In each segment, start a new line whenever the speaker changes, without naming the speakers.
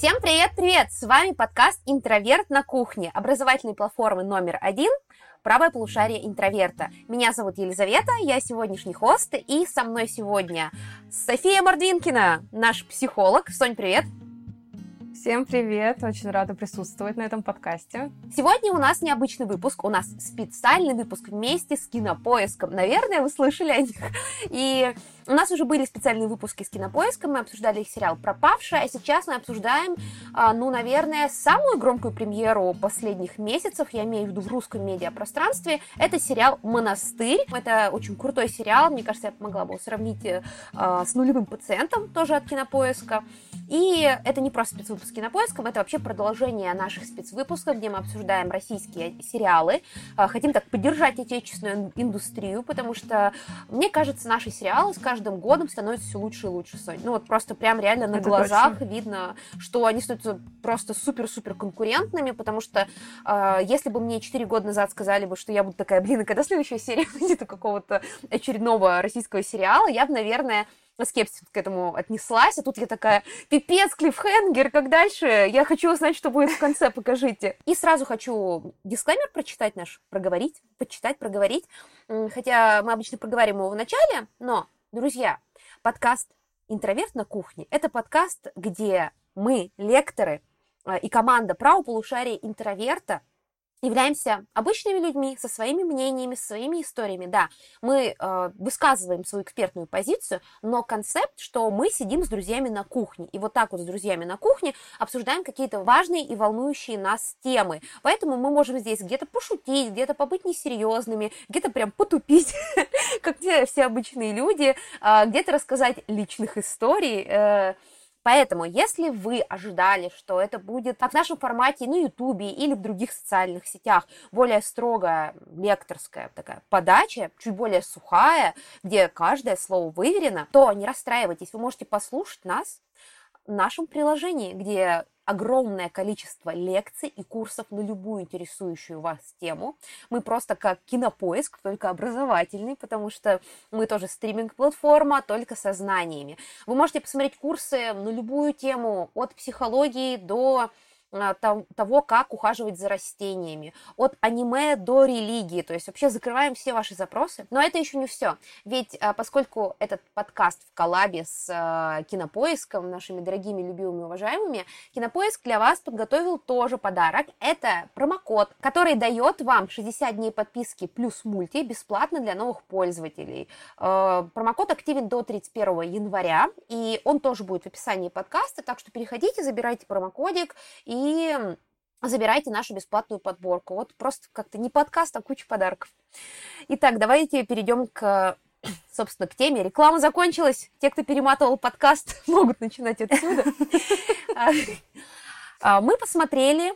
Всем привет-привет! С вами подкаст «Интроверт на кухне» образовательной платформы номер один правое полушарие интроверта. Меня зовут Елизавета, я сегодняшний хост, и со мной сегодня София Мордвинкина, наш психолог. Сонь, привет!
Всем привет! Очень рада присутствовать на этом подкасте.
Сегодня у нас необычный выпуск. У нас специальный выпуск вместе с Кинопоиском. Наверное, вы слышали о них. И у нас уже были специальные выпуски с Кинопоиском. Мы обсуждали их сериал «Пропавшая», а сейчас мы обсуждаем, а, ну, наверное, самую громкую премьеру последних месяцев, я имею в виду в русском медиапространстве. Это сериал «Монастырь». Это очень крутой сериал. Мне кажется, я могла бы его сравнить э, с «Нулевым пациентом», тоже от Кинопоиска. И это не просто спецвыпуск Кинопоиском, это вообще продолжение наших спецвыпусков, где мы обсуждаем российские сериалы. А, хотим так поддержать отечественную индустрию, потому что, мне кажется, наши сериалы с годом становятся все лучше и лучше, Сонь. Ну вот просто прям реально на это глазах точно. видно, что они становятся просто супер-супер конкурентными, потому что э, если бы мне 4 года назад сказали бы, что я буду такая, блин, и когда следующая серия выйдет у какого-то очередного российского сериала, я бы, наверное, скепсис к этому отнеслась, а тут я такая, пипец, клиффхенгер, как дальше? Я хочу узнать, что будет в конце, покажите. И сразу хочу дисклеймер прочитать наш, проговорить, почитать, проговорить, хотя мы обычно проговариваем его в начале, но, друзья, подкаст «Интроверт на кухне» — это подкаст, где мы, лекторы, а, и команда правополушария интроверта являемся обычными людьми со своими мнениями, со своими историями. Да, мы э, высказываем свою экспертную позицию, но концепт, что мы сидим с друзьями на кухне. И вот так вот с друзьями на кухне обсуждаем какие-то важные и волнующие нас темы. Поэтому мы можем здесь где-то пошутить, где-то побыть несерьезными, где-то прям потупить, как все обычные люди, э, где-то рассказать личных историй. Поэтому, если вы ожидали, что это будет как в нашем формате на Ютубе или в других социальных сетях, более строгая лекторская такая подача, чуть более сухая, где каждое слово выверено, то не расстраивайтесь, вы можете послушать нас в нашем приложении, где огромное количество лекций и курсов на любую интересующую вас тему. Мы просто как кинопоиск, только образовательный, потому что мы тоже стриминг-платформа, только со знаниями. Вы можете посмотреть курсы на любую тему, от психологии до того, как ухаживать за растениями, от аниме до религии, то есть вообще закрываем все ваши запросы. Но это еще не все, ведь а, поскольку этот подкаст в коллабе с а, Кинопоиском, нашими дорогими, любимыми, уважаемыми, Кинопоиск для вас подготовил тоже подарок. Это промокод, который дает вам 60 дней подписки плюс мульти бесплатно для новых пользователей. Промокод активен до 31 января, и он тоже будет в описании подкаста, так что переходите, забирайте промокодик и и забирайте нашу бесплатную подборку. Вот просто как-то не подкаст, а куча подарков. Итак, давайте перейдем к собственно, к теме. Реклама закончилась. Те, кто перематывал подкаст, могут начинать отсюда. А, мы посмотрели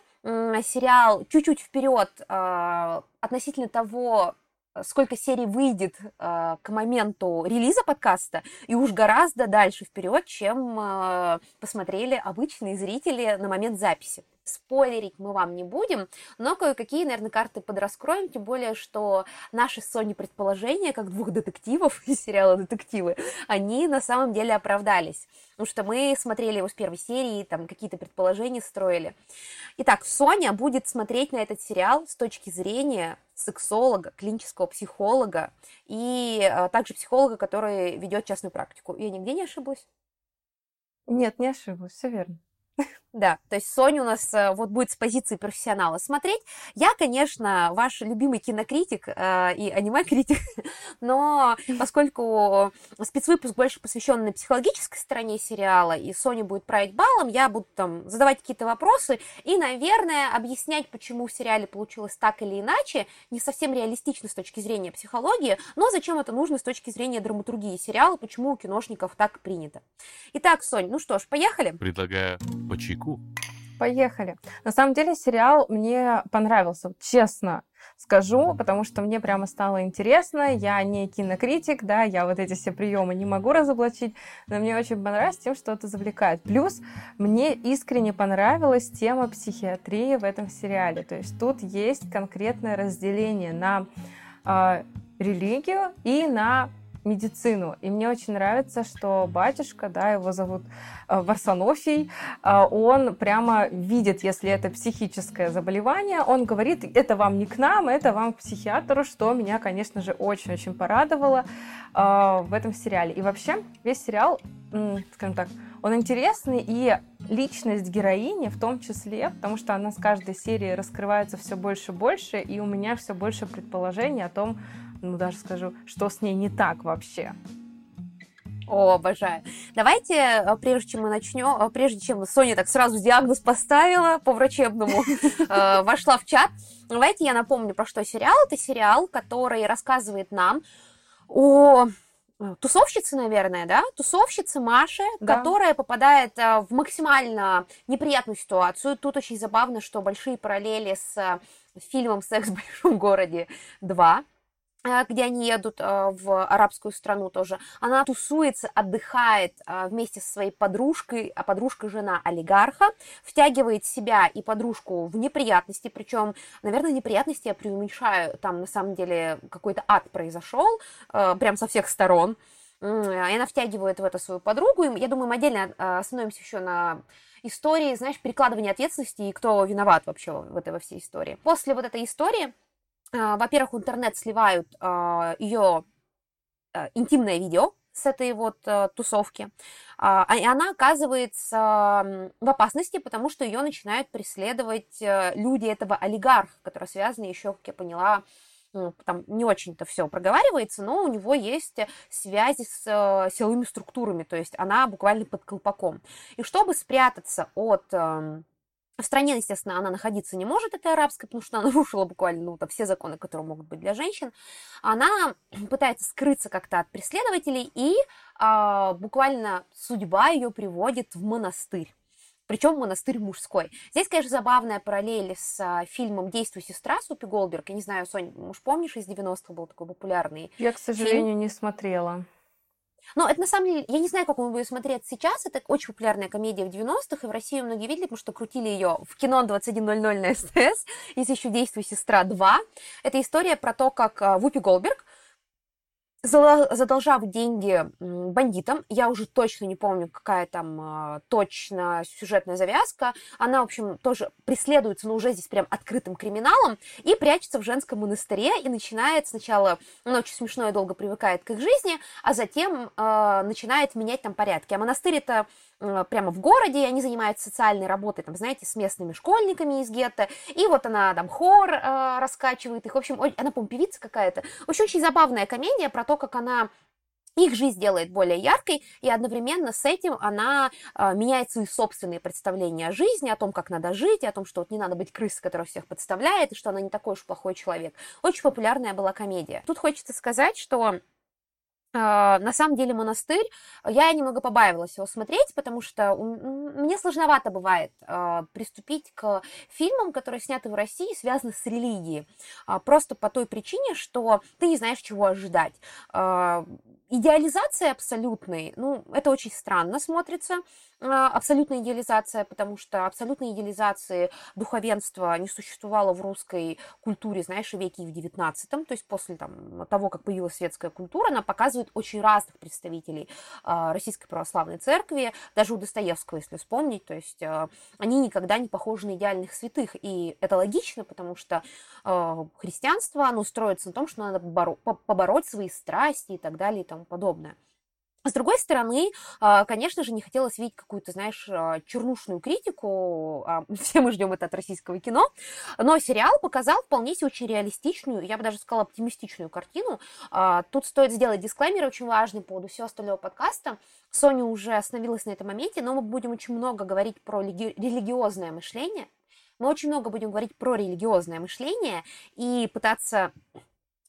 сериал чуть-чуть вперед а, относительно того, сколько серий выйдет э, к моменту релиза подкаста, и уж гораздо дальше вперед, чем э, посмотрели обычные зрители на момент записи. Спойлерить мы вам не будем, но кое-какие, наверное, карты подраскроем, тем более, что наши с предположения, как двух детективов из сериала «Детективы», они на самом деле оправдались. Потому что мы смотрели его с первой серии, там какие-то предположения строили. Итак, Соня будет смотреть на этот сериал с точки зрения сексолога, клинического психолога и а, также психолога, который ведет частную практику. Я нигде не ошиблась?
Нет, не ошиблась, все верно.
Да, то есть Соня у нас э, вот будет с позиции профессионала смотреть. Я, конечно, ваш любимый кинокритик э, и аниме-критик, но поскольку спецвыпуск больше посвящен на психологической стороне сериала, и Соня будет править балом, я буду там задавать какие-то вопросы и, наверное, объяснять, почему в сериале получилось так или иначе, не совсем реалистично с точки зрения психологии, но зачем это нужно с точки зрения драматургии сериала, почему у киношников так принято. Итак, Сонь, ну что ж, поехали?
Предлагаю по чайку.
Поехали. На самом деле сериал мне понравился, честно скажу, потому что мне прямо стало интересно. Я не кинокритик, да, я вот эти все приемы не могу разоблачить, но мне очень понравилось тем, что это завлекает. Плюс мне искренне понравилась тема психиатрии в этом сериале. То есть тут есть конкретное разделение на э, религию и на медицину. И мне очень нравится, что батюшка, да, его зовут э, Варсонофий, э, он прямо видит, если это психическое заболевание, он говорит, это вам не к нам, это вам к психиатру, что меня, конечно же, очень-очень порадовало э, в этом сериале. И вообще весь сериал, скажем так, он интересный, и личность героини в том числе, потому что она с каждой серии раскрывается все больше и больше, и у меня все больше предположений о том, ну даже скажу, что с ней не так вообще.
О, обожаю. Давайте, э, прежде чем мы начнем, э, прежде чем Соня так сразу диагноз поставила по врачебному, э, вошла в чат, давайте я напомню, про что сериал. Это сериал, который рассказывает нам о тусовщице, наверное, да, тусовщице Маши, да. которая попадает в максимально неприятную ситуацию. Тут очень забавно, что большие параллели с фильмом «Секс в большом городе 2», Э, где они едут э, в арабскую страну тоже, она тусуется, отдыхает э, вместе со своей подружкой, а подружка жена олигарха, втягивает себя и подружку в неприятности, причем, наверное, неприятности я преуменьшаю, там на самом деле какой-то ад произошел, прям со всех сторон, и она втягивает в это свою подругу, и я думаю, мы отдельно остановимся еще на истории, знаешь, перекладывания ответственности и кто виноват вообще в этой во всей истории. После вот этой истории во-первых, в интернет сливают а, ее а, интимное видео с этой вот тусовки, и она оказывается в опасности, потому что ее начинают преследовать э, люди этого олигарха, который связан еще, как я поняла, ну, там не очень-то все проговаривается, но у него есть связи с э, силовыми структурами, то есть она буквально под колпаком. И чтобы спрятаться от эм, в стране, естественно, она находиться не может, этой арабской, потому что она нарушила буквально ну, там, все законы, которые могут быть для женщин. Она пытается скрыться как-то от преследователей, и а, буквально судьба ее приводит в монастырь. Причем монастырь мужской. Здесь, конечно, забавная параллель с а, фильмом «Действуй, сестра» Супи Голдберг. Я не знаю, Сонь, может, помнишь, из 90-х был такой популярный
Я, к сожалению, фильм? не смотрела.
Но это на самом деле, я не знаю, как он будет смотреть сейчас. Это очень популярная комедия в 90-х, и в России многие видели, потому что крутили ее в кино 21.00 на СТС. Есть еще «Действуй, сестра 2». Это история про то, как а, Вупи Голберг задолжав деньги бандитам, я уже точно не помню, какая там а, точно сюжетная завязка, она, в общем, тоже преследуется, но уже здесь прям открытым криминалом, и прячется в женском монастыре, и начинает сначала, она очень смешно и долго привыкает к их жизни, а затем э, начинает менять там порядки. А монастырь это прямо в городе, и они занимаются социальной работой, там, знаете, с местными школьниками из гетто, и вот она там хор э, раскачивает их, в общем, она, по-моему, певица какая-то. Очень, очень забавная комедия про то, как она их жизнь делает более яркой, и одновременно с этим она э, меняет свои собственные представления о жизни, о том, как надо жить, и о том, что вот не надо быть крысой, которая всех подставляет, и что она не такой уж плохой человек. Очень популярная была комедия. Тут хочется сказать, что на самом деле монастырь, я немного побаивалась его смотреть, потому что мне сложновато бывает а, приступить к фильмам, которые сняты в России, связаны с религией. А, просто по той причине, что ты не знаешь, чего ожидать. Идеализация абсолютной, ну, это очень странно смотрится. А, абсолютная идеализация, потому что абсолютной идеализации духовенства не существовало в русской культуре, знаешь, и веке и в 19 то есть после там, того, как появилась светская культура, она показывает очень разных представителей а, Российской Православной Церкви, даже у Достоевского, если вспомнить, то есть а, они никогда не похожи на идеальных святых, и это логично, потому что христианство, оно строится на том, что надо побороть свои страсти и так далее и тому подобное. С другой стороны, а, конечно же, не хотелось видеть какую-то, знаешь, а, чернушную критику, а, все мы ждем это от российского кино, но сериал показал вполне себе очень реалистичную, я бы даже сказала, оптимистичную картину. Тут стоит сделать дисклеймер очень важный по поводу всего остального подкаста. Соня уже остановилась на этом моменте, но мы будем очень много говорить про религиозное мышление, мы очень много будем говорить про религиозное мышление и пытаться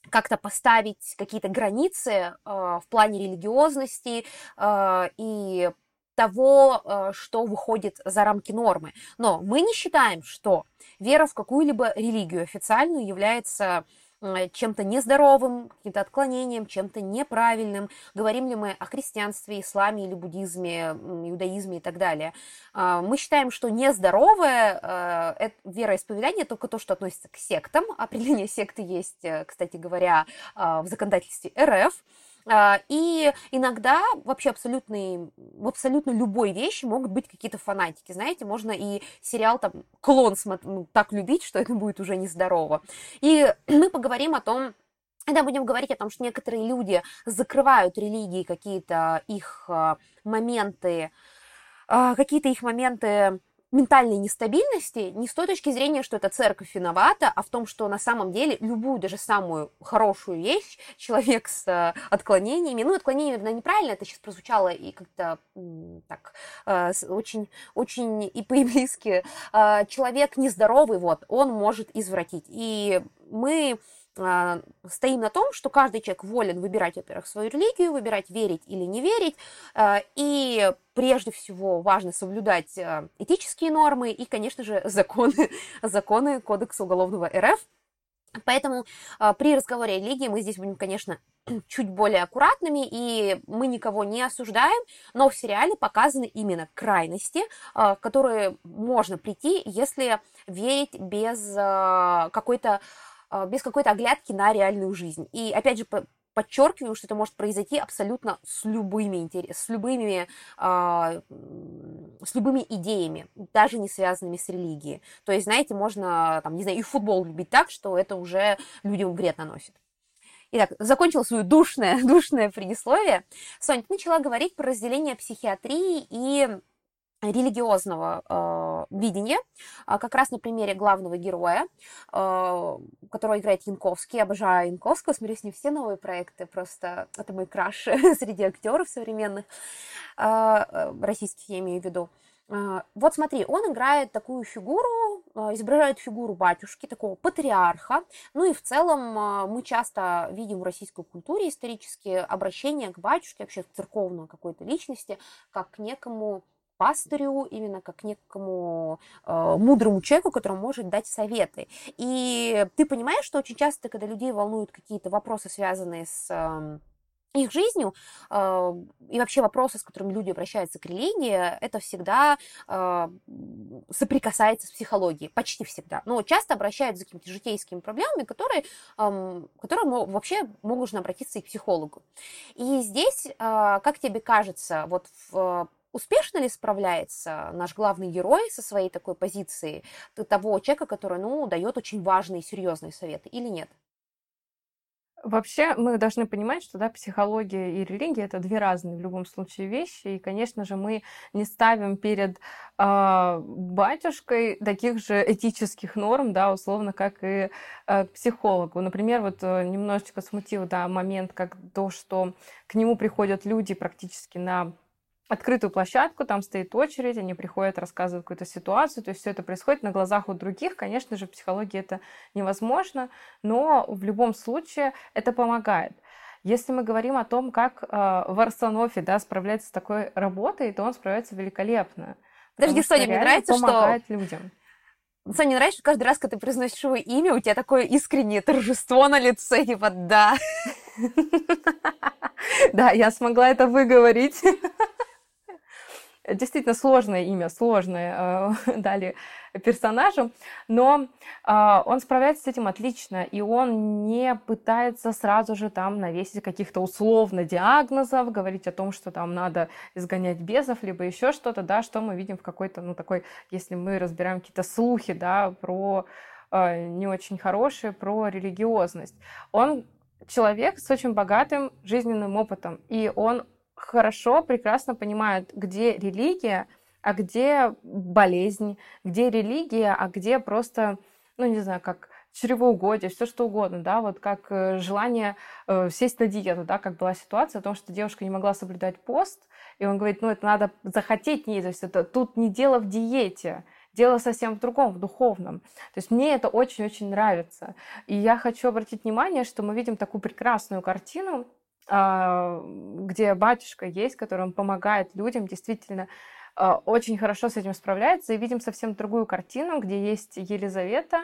как-то поставить какие-то границы э, в плане религиозности э, и того, э, что выходит за рамки нормы. Но мы не считаем, что вера в какую-либо религию официальную является чем-то нездоровым, каким-то отклонением, чем-то неправильным. Говорим ли мы о христианстве, исламе или буддизме, иудаизме и так далее. А, мы считаем, что нездоровое э, вероисповедание только то, что относится к сектам. Определение секты есть, э, кстати говоря, в законодательстве РФ. А, и иногда вообще абсолютные, в абсолютно любой вещи могут быть какие-то фанатики. Знаете, можно и сериал там «Клон» ну, так любить, что это будет уже нездорово. И мы поговорим о том, когда будем говорить о том, что некоторые люди закрывают религии какие-то их а, моменты, а, какие-то их моменты ментальной нестабильности не с той точки зрения, что это церковь виновата, а в том, что на самом деле любую, даже самую хорошую вещь человек с э, отклонениями, ну, отклонение, наверное, неправильно, это сейчас прозвучало и как-то так э, очень, очень и по-иблийски, э, человек нездоровый, вот, он может извратить. И мы стоим на том, что каждый человек волен выбирать, во-первых, свою религию, выбирать, верить или не верить, а, и прежде всего важно соблюдать а, этические нормы и, конечно же, законы, законы Кодекса уголовного РФ. Поэтому при разговоре о религии мы здесь будем, конечно, чуть более аккуратными, и мы никого не осуждаем, но в сериале показаны именно крайности, в которые можно прийти, если верить без какой-то а, без какой-то оглядки на реальную жизнь. И опять же, подчеркиваю, что это может произойти абсолютно с любыми, с любыми, э, с любыми идеями, даже не связанными с религией. То есть, знаете, можно, там, не знаю, и футбол любить так, что это уже людям вред наносит. Итак, закончила свое душное, душное предисловие. Соня, ты начала говорить про разделение психиатрии и религиозного э, видения, э, как раз на примере главного героя, э, которого играет Янковский. Обожаю Янковского, смотрю с ним все новые проекты, просто это мой краш среди актеров современных, э, российских я имею в виду. Э, вот смотри, он играет такую фигуру, изображает фигуру батюшки, такого патриарха. Ну и в целом мы часто видим в российской культуре исторически обращение к батюшке, вообще к церковной какой-то личности, как к некому пастырю, именно как некому э, мудрому человеку, который может дать советы. И ты понимаешь, что очень часто, когда людей волнуют какие-то вопросы, связанные с э, их жизнью э, и вообще вопросы, с которыми люди обращаются к религии, это всегда э, соприкасается с психологией, почти всегда. Но часто обращаются за какими-то житейскими проблемами, которые, э, которые вообще могут обратиться и к психологу. И здесь, э, как тебе кажется, вот в успешно ли справляется наш главный герой со своей такой позиции того человека, который, ну, дает очень важные серьезные советы, или нет?
Вообще мы должны понимать, что да, психология и религия это две разные в любом случае вещи. И, конечно же, мы не ставим перед э, батюшкой таких же этических норм, да, условно, как и э, к психологу. Например, вот э, немножечко смутил да, момент, как то, что к нему приходят люди практически на открытую площадку, там стоит очередь, они приходят, рассказывают какую-то ситуацию, то есть все это происходит на глазах у других. Конечно же, в психологии это невозможно, но в любом случае это помогает. Если мы говорим о том, как э, Варсонофи да, справляется с такой работой, то он справляется великолепно.
Подожди, Соня, мне нравится,
помогает что... людям.
Соня, нравится, что каждый раз, когда ты произносишь его имя, у тебя такое искреннее торжество на лице, типа «да».
Да, я смогла это выговорить действительно сложное имя, сложное э, дали персонажу, но э, он справляется с этим отлично, и он не пытается сразу же там навесить каких-то условно диагнозов, говорить о том, что там надо изгонять бесов, либо еще что-то, да, что мы видим в какой-то, ну, такой, если мы разбираем какие-то слухи, да, про э, не очень хорошие, про религиозность. Он человек с очень богатым жизненным опытом, и он хорошо, прекрасно понимают, где религия, а где болезнь, где религия, а где просто, ну, не знаю, как чревоугодие, все что угодно, да, вот как э, желание э, сесть на диету, да, как была ситуация о том, что девушка не могла соблюдать пост, и он говорит, ну, это надо захотеть не, то есть это тут не дело в диете, дело совсем в другом, в духовном. То есть мне это очень-очень нравится. И я хочу обратить внимание, что мы видим такую прекрасную картину, где батюшка есть, который помогает людям, действительно а, очень хорошо с этим справляется. И видим совсем другую картину, где есть Елизавета,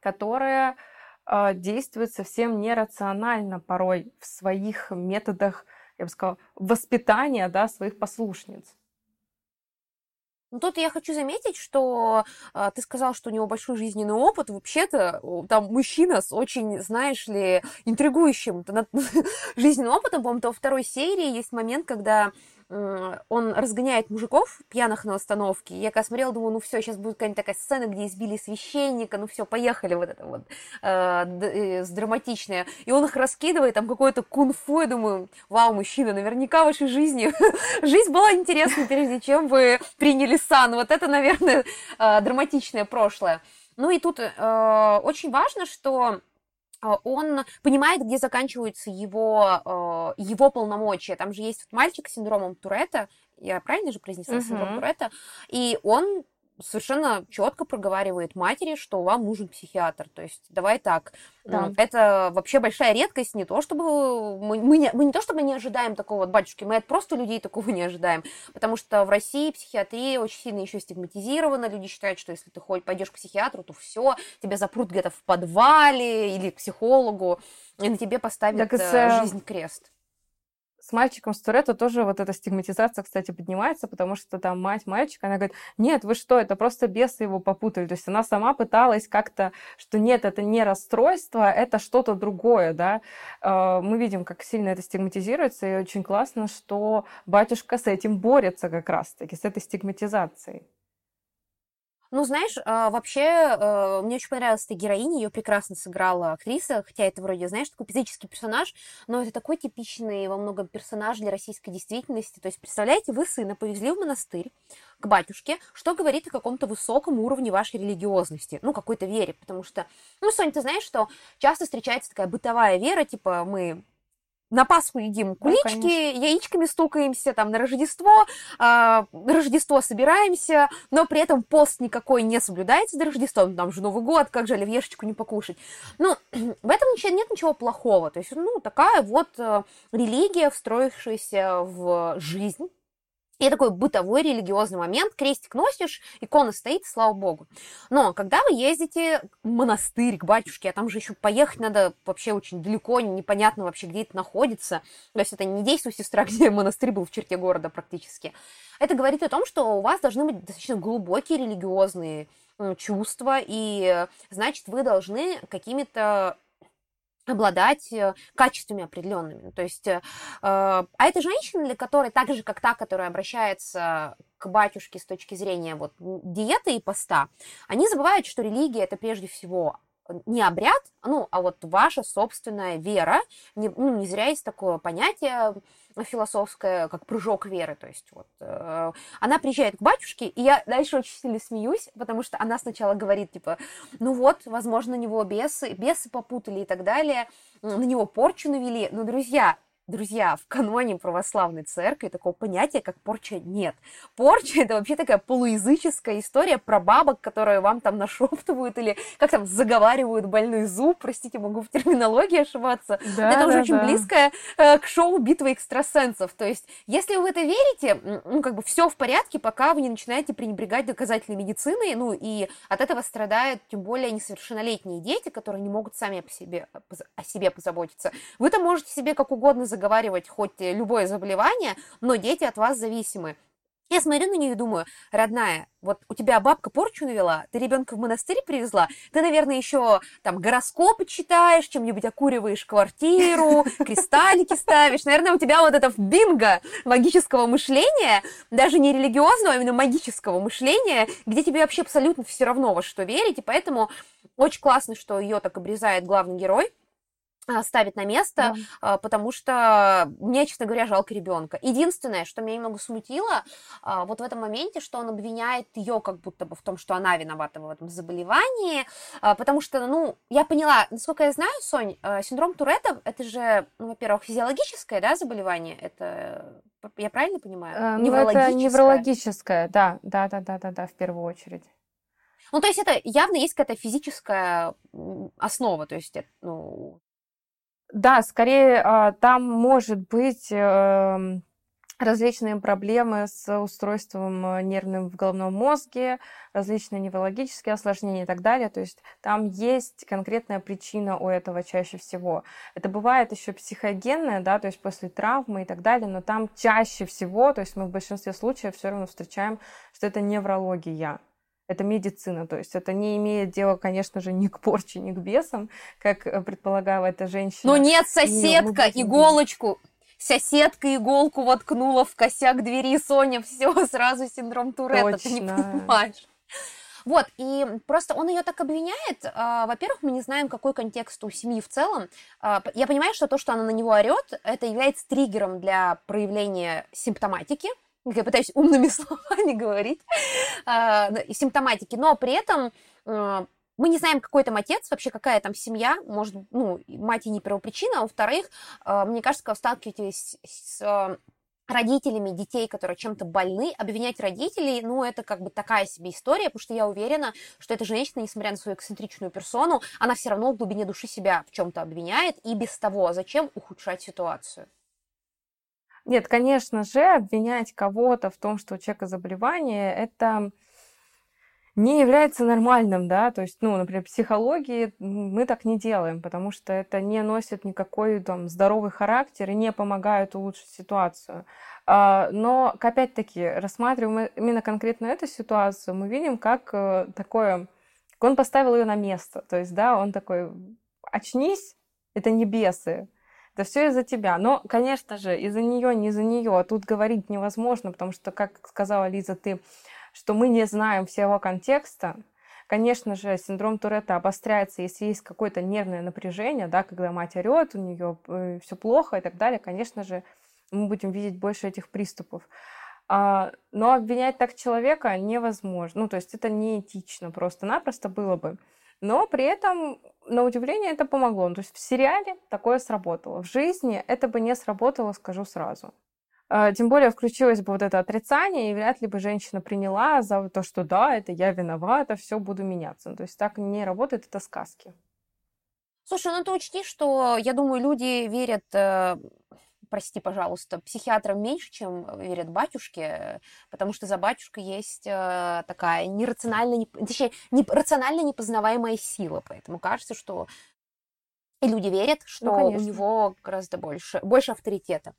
которая а, действует совсем нерационально порой в своих методах, я бы сказала, воспитания да, своих послушниц.
Ну, тут я хочу заметить, что э, ты сказал, что у него большой жизненный опыт. Вообще-то там мужчина с очень, знаешь ли, интригующим жизненным опытом. По-моему, во второй серии есть момент, когда он разгоняет мужиков пьяных на остановке. Я когда смотрела, думаю, ну все, сейчас будет какая-нибудь такая сцена, где избили священника, ну все, поехали вот это вот э, э, драматичное. И он их раскидывает, там какое-то кунг-фу, я думаю, вау, мужчина, наверняка в вашей жизни жизнь была интересной, прежде чем вы приняли сан. Вот это, наверное, э, драматичное прошлое. Ну и тут очень важно, что он понимает, где заканчиваются его, а, его полномочия. Там же есть вот мальчик с синдромом Туретта, я правильно же произнесла uh-huh. синдром Туретта, и он совершенно четко проговаривает матери, что вам нужен психиатр. То есть давай так. Да. Это вообще большая редкость, не то чтобы мы, мы, не, мы не то чтобы не ожидаем такого вот батюшки, мы от просто людей такого не ожидаем. Потому что в России психиатрия очень сильно еще стигматизирована. Люди считают, что если ты хоть пойдешь к психиатру, то все, тебя запрут где-то в подвале или к психологу, и на тебе поставят так, э, жизнь крест
с мальчиком с Туретто тоже вот эта стигматизация, кстати, поднимается, потому что там мать мальчика, она говорит, нет, вы что, это просто бесы его попутали. То есть она сама пыталась как-то, что нет, это не расстройство, это что-то другое, да. А, мы видим, как сильно это стигматизируется, и очень классно, что батюшка с этим борется как раз-таки, с этой стигматизацией.
Ну, знаешь, а, вообще, а, мне очень понравилась эта героиня, ее прекрасно сыграла актриса, хотя это вроде, знаешь, такой физический персонаж, но это такой типичный во многом персонаж для российской действительности. То есть, представляете, вы сына повезли в монастырь к батюшке, что говорит о каком-то высоком уровне вашей религиозности, ну, какой-то вере, потому что, ну, Соня, ты знаешь, что часто встречается такая бытовая вера, типа, мы на Пасху едим кулички, да, яичками стукаемся, там на Рождество, э, на Рождество собираемся, но при этом пост никакой не соблюдается до Рождества, ну, там же Новый год, как же оливьешечку не покушать. Ну, в этом ничего, нет ничего плохого, то есть, ну, такая вот э, религия, встроившаяся в жизнь, и такой бытовой религиозный момент, крестик носишь, икона стоит, слава богу. Но когда вы ездите в монастырь, к батюшке, а там же еще поехать надо вообще очень далеко, непонятно вообще, где это находится. То есть это не действует сестра, где монастырь был в черте города практически. Это говорит о том, что у вас должны быть достаточно глубокие религиозные чувства, и значит, вы должны какими-то обладать э, качествами определенными. То есть, э, а эта женщина, для которой, так же, как та, которая обращается к батюшке с точки зрения вот, диеты и поста, они забывают, что религия – это прежде всего не обряд, ну, а вот ваша собственная вера. Не, ну, не зря есть такое понятие философское, как прыжок веры. То есть вот э, она приезжает к батюшке, и я дальше очень сильно смеюсь, потому что она сначала говорит, типа, ну вот, возможно, на него бесы, бесы попутали и так далее, на него порчу навели. Но, друзья, Друзья, в каноне православной церкви такого понятия, как порча, нет. Порча – это вообще такая полуязыческая история про бабок, которые вам там нашептывают или как там заговаривают больной зуб, простите, могу в терминологии ошибаться. Да, это да, уже очень да. близко э, к шоу «Битва экстрасенсов». То есть, если вы в это верите, ну, как бы все в порядке, пока вы не начинаете пренебрегать доказательной медициной, ну, и от этого страдают тем более несовершеннолетние дети, которые не могут сами по себе, о себе позаботиться. Вы там можете себе как угодно заговаривать хоть любое заболевание, но дети от вас зависимы. Я смотрю на нее и думаю, родная, вот у тебя бабка порчу навела, ты ребенка в монастырь привезла, ты, наверное, еще там гороскопы читаешь, чем-нибудь окуриваешь квартиру, кристаллики ставишь. Наверное, у тебя вот это бинго магического мышления, даже не религиозного, а именно магического мышления, где тебе вообще абсолютно все равно во что верить, и поэтому очень классно, что ее так обрезает главный герой, ставит на место, да. А, потому что мне, честно говоря, жалко ребенка. Единственное, что меня немного смутило, а, вот в этом моменте, что он обвиняет ее как будто бы в том, что она виновата в этом заболевании, потому что, ну, я поняла, насколько я знаю, Сонь, синдром Туретта, это же, ну, во-первых, физиологическое, да, заболевание, это, я правильно понимаю?
Э, ну, неврологическое. Это неврологическое, да, да, да, да, да, да, в первую очередь.
Ну, то есть это явно есть какая-то физическая основа, то есть, ну,
да, скорее а, там может быть эм, различные проблемы с устройством э, нервным в головном мозге, различные неврологические осложнения и так далее. То есть там есть конкретная причина у этого чаще всего. Это бывает еще психогенное, да, то есть после травмы и так далее, но там чаще всего, то есть мы в большинстве случаев все равно встречаем, что это неврология это медицина, то есть это не имеет дела, конечно же, ни к порче, ни к бесам, как э, предполагала эта женщина.
Но нет, соседка, иголочку, соседка иголку воткнула в косяк двери, Соня, все, сразу синдром Туретта,
Точно.
ты не понимаешь. Вот, и просто он ее так обвиняет. А, во-первых, мы не знаем, какой контекст у семьи в целом. А, я понимаю, что то, что она на него орет, это является триггером для проявления симптоматики, я пытаюсь умными словами говорить, а, симптоматики, но при этом а, мы не знаем, какой там отец, вообще какая там семья, может, ну, мать и не первопричина, а во-вторых, а, мне кажется, когда сталкиваетесь с родителями детей, которые чем-то больны, обвинять родителей, ну, это как бы такая себе история, потому что я уверена, что эта женщина, несмотря на свою эксцентричную персону, она все равно в глубине души себя в чем-то обвиняет, и без того, зачем ухудшать ситуацию?
Нет, конечно же, обвинять кого-то в том, что у человека заболевание, это не является нормальным, да, то есть, ну, например, психологии мы так не делаем, потому что это не носит никакой там здоровый характер и не помогает улучшить ситуацию. А, но, опять-таки, рассматриваем именно конкретно эту ситуацию, мы видим, как э, такое, он поставил ее на место, то есть, да, он такой, очнись, это не бесы, это все из-за тебя. Но, конечно же, из-за нее, не из-за нее. А тут говорить невозможно, потому что, как сказала Лиза, ты, что мы не знаем всего контекста. Конечно же, синдром Туретта обостряется, если есть какое-то нервное напряжение, да, когда мать орет, у нее э, все плохо и так далее. Конечно же, мы будем видеть больше этих приступов. А, но обвинять так человека невозможно. Ну, то есть это неэтично просто-напросто было бы. Но при этом, на удивление, это помогло. Ну, то есть в сериале такое сработало. В жизни это бы не сработало, скажу сразу. А, тем более включилось бы вот это отрицание, и вряд ли бы женщина приняла за то, что да, это я виновата, все буду меняться. Ну, то есть так не работает, это сказки.
Слушай, ну ты учти, что, я думаю, люди верят э, прости, пожалуйста, психиатрам меньше, чем верят батюшке, потому что за батюшкой есть э, такая нерационально, не, точнее, не, рационально непознаваемая сила, поэтому кажется, что и люди верят, что ну, у него гораздо больше, больше авторитета.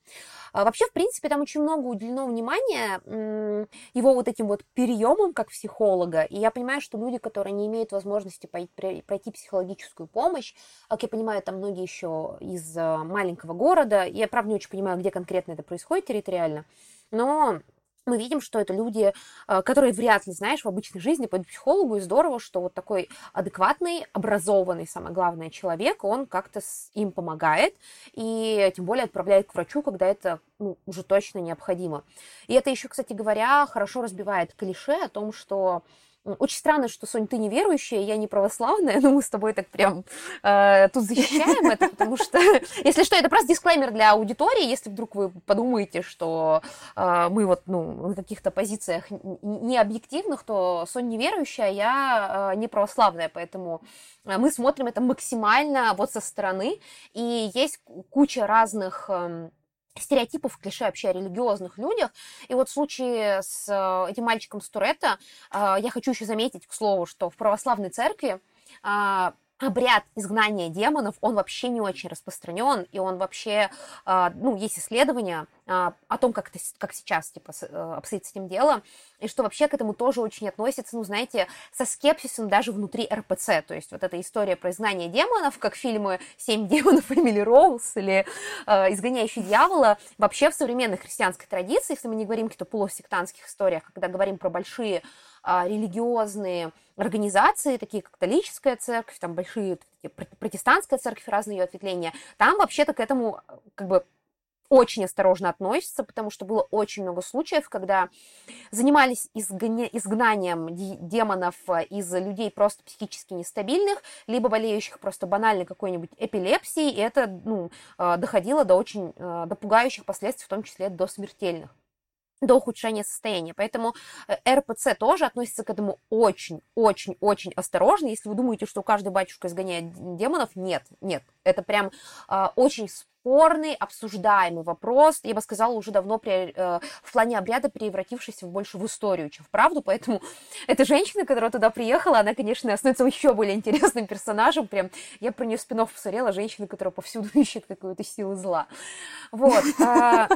А вообще, в принципе, там очень много уделено внимания его вот этим вот переемам как психолога. И я понимаю, что люди, которые не имеют возможности пройти психологическую помощь, как я понимаю, там многие еще из э, маленького города, я, правда, не очень понимаю, где конкретно это происходит территориально, но мы видим, что это люди, э, которые вряд ли, знаешь, в обычной жизни к психологу, и здорово, что вот такой адекватный, образованный, самое главное, человек, он как-то им помогает, и тем более отправляет к врачу, когда это ну, уже точно необходимо. И это еще, кстати говоря, хорошо разбивает клише о том, что очень странно, что, Сонь, ты неверующая, я не православная, но мы с тобой так прям э, тут защищаем это, потому что, если что, это просто дисклеймер для аудитории, если вдруг вы подумаете, что э, мы вот, ну, на каких-то позициях не объективных, то Сонь неверующая, я э, не православная, поэтому э, мы смотрим это максимально вот со стороны, и есть куча разных... Э, стереотипов, клише вообще о религиозных людях. И вот в случае с э, этим мальчиком с Туретто э, я хочу еще заметить, к слову, что в православной церкви э, обряд изгнания демонов, он вообще не очень распространен, и он вообще, а, ну, есть исследования а, о том, как, это, как сейчас, типа, э, обстоит с этим дело, и что вообще к этому тоже очень относится, ну, знаете, со скепсисом даже внутри РПЦ, то есть вот эта история про изгнание демонов, как фильмы «Семь демонов» Эмили Роуз или э, «Изгоняющий дьявола», вообще в современной христианской традиции, если мы не говорим о каких-то полусектантских историях, когда говорим про большие а, религиозные организации, такие как католическая церковь, там большие протестантская церковь, разные ее ответвления, там вообще-то к этому как бы очень осторожно относятся, потому что было очень много случаев, когда занимались изгня... изгнанием демонов из людей просто психически нестабильных, либо болеющих просто банальной какой-нибудь эпилепсией, и это ну, а, доходило до очень а, до пугающих последствий, в том числе до смертельных до ухудшения состояния. Поэтому э, РПЦ тоже относится к этому очень-очень-очень осторожно. Если вы думаете, что каждый батюшка изгоняет демонов, нет, нет. Это прям э, очень спорный, обсуждаемый вопрос, я бы сказала, уже давно при, э, в плане обряда превратившийся в больше в историю, чем в правду, поэтому эта женщина, которая туда приехала, она, конечно, становится еще более интересным персонажем, прям, я про нее спинов посмотрела, женщина, которая повсюду ищет какую-то силу зла. Вот. А,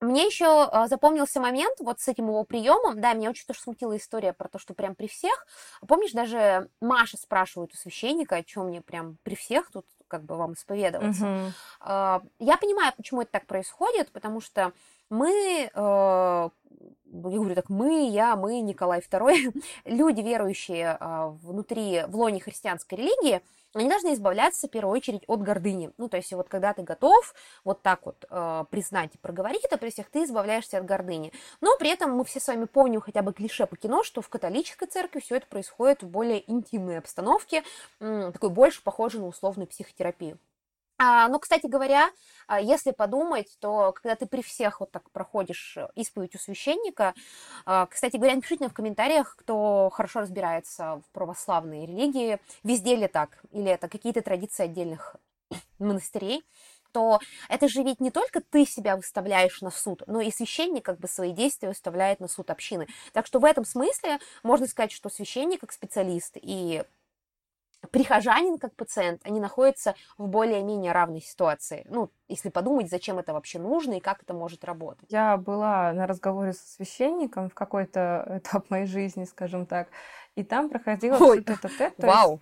мне еще э, запомнился момент вот с этим его приемом. Да, меня очень тоже смутила история про то, что прям при всех. Помнишь, даже Маша спрашивает у священника, о чем мне прям при всех тут как бы вам исповедоваться. Uh-huh. Я понимаю, почему это так происходит, потому что мы, э, я говорю так, мы, я, мы, Николай II, люди, верующие э, внутри, в лоне христианской религии, они должны избавляться в первую очередь от гордыни. Ну, то есть вот когда ты готов вот так вот э, признать и проговорить это при всех, ты избавляешься от гордыни. Но при этом мы все с вами помним хотя бы клише по кино, что в католической церкви все это происходит в более интимной обстановке, э, такой больше похожей на условную психотерапию. А, ну, кстати говоря, а, если подумать, то когда ты при всех вот так проходишь исповедь у священника, а, кстати говоря, напишите мне в комментариях, кто хорошо разбирается в православной религии, везде ли так, или это какие-то традиции отдельных монастырей, то это же ведь не только ты себя выставляешь на суд, но и священник как бы свои действия выставляет на суд общины. Так что в этом смысле можно сказать, что священник как специалист и прихожанин как пациент, они находятся в более-менее равной ситуации. Ну, если подумать, зачем это вообще нужно и как это может работать.
Я была на разговоре со священником в какой-то этап моей жизни, скажем так, и там проходила Ой,
это тет Вау!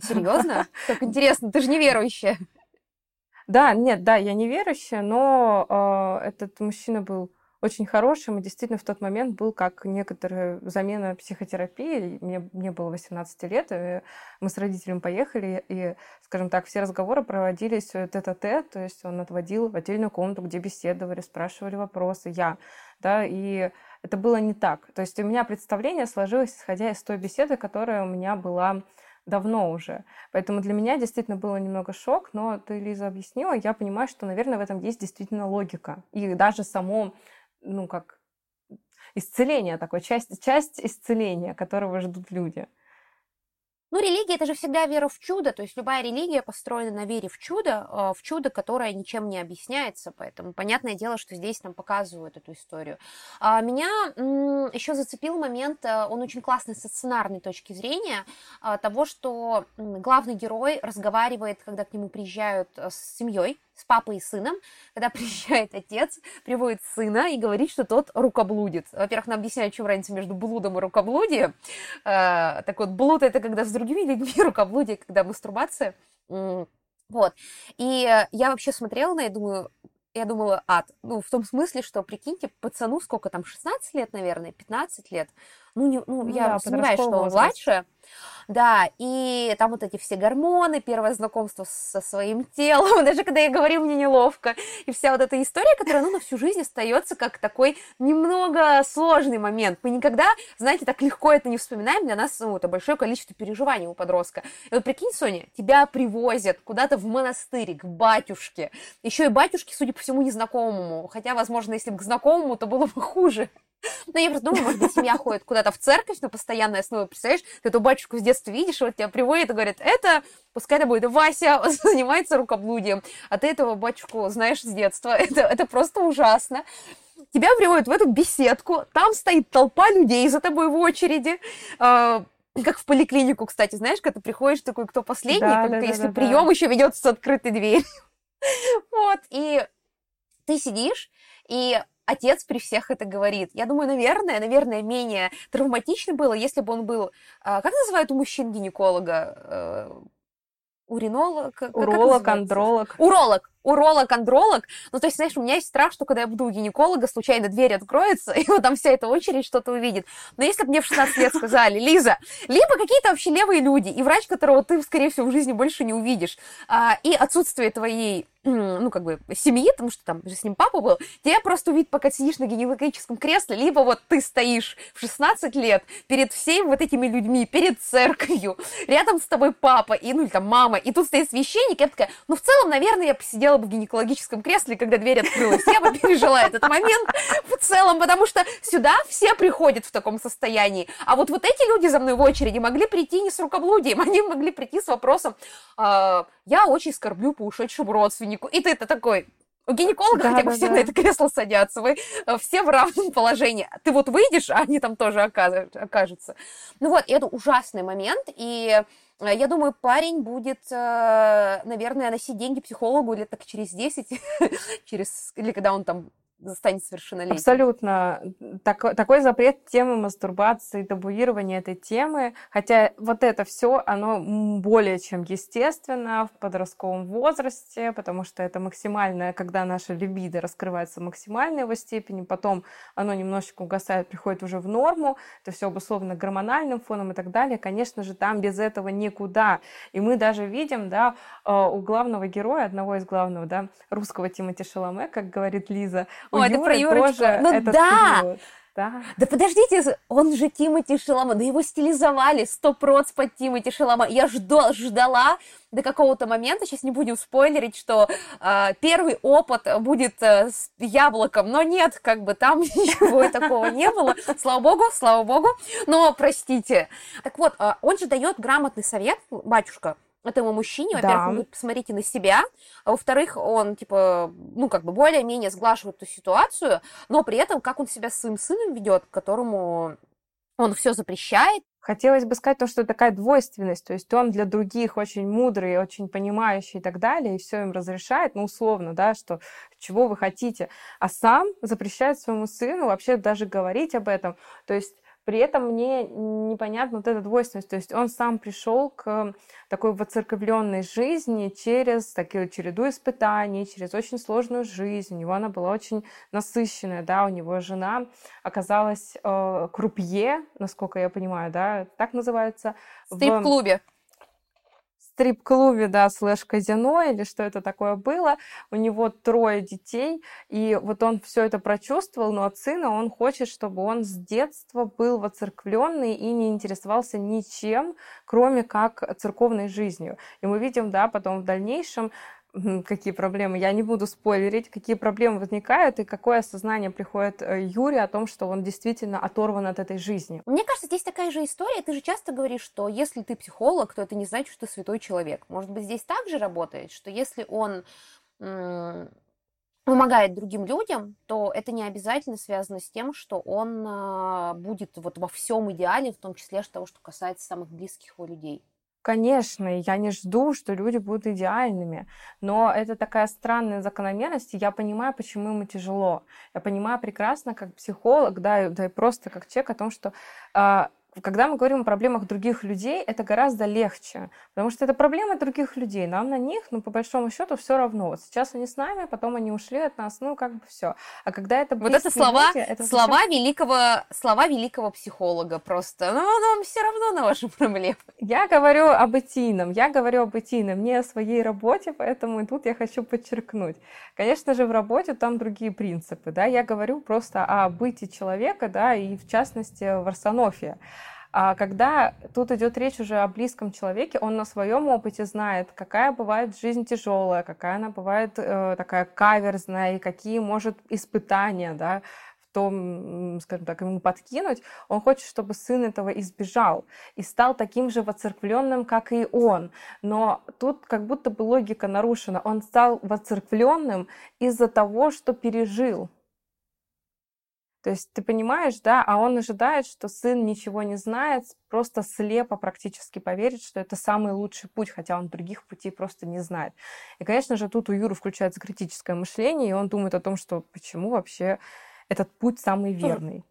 Серьезно? Как интересно, ты же неверующая.
Да, нет, да, я неверующая, но э, этот мужчина был очень хорошим и действительно в тот момент был как некоторая замена психотерапии. Мне, мне было 18 лет, и мы с родителями поехали, и, скажем так, все разговоры проводились тет-а-тет, то есть он отводил в отдельную комнату, где беседовали, спрашивали вопросы, я, да, и это было не так. То есть у меня представление сложилось, исходя из той беседы, которая у меня была давно уже. Поэтому для меня действительно было немного шок, но ты, Лиза, объяснила, я понимаю, что, наверное, в этом есть действительно логика. И даже само ну, как исцеление такое, часть, часть исцеления, которого ждут люди.
Ну, религия это же всегда вера в чудо, то есть любая религия построена на вере в чудо, а, в чудо, которое ничем не объясняется, поэтому понятное дело, что здесь нам показывают эту историю. А, меня еще зацепил момент, э, он очень классный со сценарной точки зрения, а, того, что главный герой разговаривает, когда к нему приезжают э, с семьей, с папой и сыном, когда приезжает отец, приводит сына и говорит, что тот рукоблудит. Во-первых, нам объясняют, чем разница между блудом и рукоблудием. Э, так вот, блуд это когда с другими людьми, рукоблудие, когда мастурбация. Вот. И я вообще смотрела на это, думаю, я думала, ад. Ну, в том смысле, что, прикиньте, пацану сколько там, 16 лет, наверное, 15 лет. Ну, не, ну, ну я да, сомневаюсь, что он младше. Да, и там вот эти все гормоны, первое знакомство со своим телом, даже когда я говорю, мне неловко, и вся вот эта история, которая, ну, на всю жизнь остается как такой немного сложный момент. Мы никогда, знаете, так легко это не вспоминаем, для нас, ну, это большое количество переживаний у подростка. И вот прикинь, Соня, тебя привозят куда-то в монастырь, к батюшке, еще и батюшке, судя по всему, незнакомому, хотя, возможно, если бы к знакомому, то было бы хуже. Ну, я просто думаю, может быть, семья ходит куда-то в церковь на постоянной основе, представляешь, ты эту батюшку с детства видишь, вот тебя приводит и говорит, это, пускай это будет Вася, занимается рукоблудием, а ты этого батюшку знаешь с детства, это, это просто ужасно. Тебя приводят в эту беседку, там стоит толпа людей за тобой в очереди, э, как в поликлинику, кстати, знаешь, когда ты приходишь такой, кто последний, да, только да, если да, прием да. еще ведется с открытой дверью. Вот, и ты сидишь, и отец при всех это говорит. Я думаю, наверное, наверное, менее травматично было, если бы он был... А, как называют у мужчин гинеколога? Э, уринолог?
Уролог, андролог.
Уролог уролог, андролог. Ну, то есть, знаешь, у меня есть страх, что когда я буду у гинеколога, случайно дверь откроется, и вот там вся эта очередь что-то увидит. Но если бы мне в 16 лет сказали, Лиза, либо какие-то вообще левые люди, и врач, которого ты, скорее всего, в жизни больше не увидишь, а, и отсутствие твоей ну, как бы, семьи, потому что там же с ним папа был, тебя просто увидят, пока сидишь на гинекологическом кресле, либо вот ты стоишь в 16 лет перед всеми вот этими людьми, перед церковью, рядом с тобой папа, и, ну, или там мама, и тут стоит священник, я такая, ну, в целом, наверное, я посидела сидела бы в гинекологическом кресле, когда дверь открылась. Я бы пережила этот момент в целом, потому что сюда все приходят в таком состоянии. А вот вот эти люди за мной в очереди могли прийти не с рукоблудием, они могли прийти с вопросом, э, я очень скорблю по ушедшему родственнику. И ты это такой, у гинеколога да, хотя бы да, все да. на это кресло садятся, вы э, все в равном положении. Ты вот выйдешь, а они там тоже окажутся. Ну вот, это ужасный момент, и э, я думаю, парень будет, э, наверное, носить деньги психологу лет так через 10, через, или когда он там станет совершеннолетним.
Абсолютно. Так, такой запрет темы мастурбации, табуирования этой темы, хотя вот это все, оно более чем естественно в подростковом возрасте, потому что это максимальное, когда наша либидо раскрывается в максимальной его степени, потом оно немножечко угасает, приходит уже в норму, это все обусловлено гормональным фоном и так далее. Конечно же, там без этого никуда. И мы даже видим, да, э, у главного героя, одного из главного, да, русского Тимати Шаломе, как говорит Лиза,
о, это про Юрочку. Ну да! Да. да подождите, он же Тимати Шалама, да его стилизовали сто проц под Тимати Шалама. Я ждала, ждала до какого-то момента, сейчас не будем спойлерить, что э, первый опыт будет э, с яблоком, но нет, как бы там ничего такого не было. Слава богу, слава богу. Но простите. Так вот, э, он же дает грамотный совет, батюшка, этому мужчине. Во-первых, да. говорит, посмотрите на себя. А во-вторых, он, типа, ну, как бы более-менее сглаживает эту ситуацию, но при этом, как он себя с своим сыном ведет, которому он все запрещает.
Хотелось бы сказать то, что такая двойственность, то есть он для других очень мудрый, очень понимающий и так далее, и все им разрешает, ну, условно, да, что чего вы хотите, а сам запрещает своему сыну вообще даже говорить об этом. То есть при этом мне непонятна вот эта двойственность. То есть он сам пришел к такой воцерковленной жизни через такую череду испытаний, через очень сложную жизнь. У него она была очень насыщенная, да, у него жена оказалась э, крупье, насколько я понимаю, да, так называется.
В стрип-клубе
стрип-клубе, да, слэш-казино или что это такое было. У него трое детей, и вот он все это прочувствовал, но от сына он хочет, чтобы он с детства был воцерквленный и не интересовался ничем, кроме как церковной жизнью. И мы видим, да, потом в дальнейшем, какие проблемы. Я не буду спойлерить, какие проблемы возникают и какое осознание приходит э, Юре о том, что он действительно оторван от этой жизни.
Мне кажется, здесь такая же история. Ты же часто говоришь, что если ты психолог, то это не значит, что ты святой человек. Может быть, здесь также работает, что если он помогает другим людям, то это не обязательно связано с тем, что он а, будет вот во всем идеале, в том числе того, что касается самых близких его людей.
Конечно, я не жду, что люди будут идеальными, но это такая странная закономерность, и я понимаю, почему ему тяжело. Я понимаю прекрасно, как психолог, да, да и просто как человек о том, что э, когда мы говорим о проблемах других людей, это гораздо легче, потому что это проблемы других людей. Нам на них, ну, по большому счету, все равно. Вот сейчас они с нами, потом они ушли от нас, ну, как бы все. А когда это
Вот это слова, люди, это слова совсем... великого, слова великого психолога просто. Ну, нам все равно на ваши проблемы.
Я говорю об этийном, я говорю об этийном, не о своей работе, поэтому и тут я хочу подчеркнуть. Конечно же, в работе там другие принципы, да, я говорю просто о бытии человека, да, и в частности в Арсенофе. А когда тут идет речь уже о близком человеке, он на своем опыте знает, какая бывает жизнь тяжелая, какая она бывает э, такая каверзная, и какие может испытания, да, в том, скажем так, ему подкинуть, он хочет, чтобы сын этого избежал и стал таким же воцерквленным, как и он. Но тут как будто бы логика нарушена. Он стал воцерквленным из-за того, что пережил. То есть ты понимаешь, да, а он ожидает, что сын ничего не знает, просто слепо практически поверит, что это самый лучший путь, хотя он других путей просто не знает. И, конечно же, тут у Юры включается критическое мышление, и он думает о том, что почему вообще этот путь самый верный.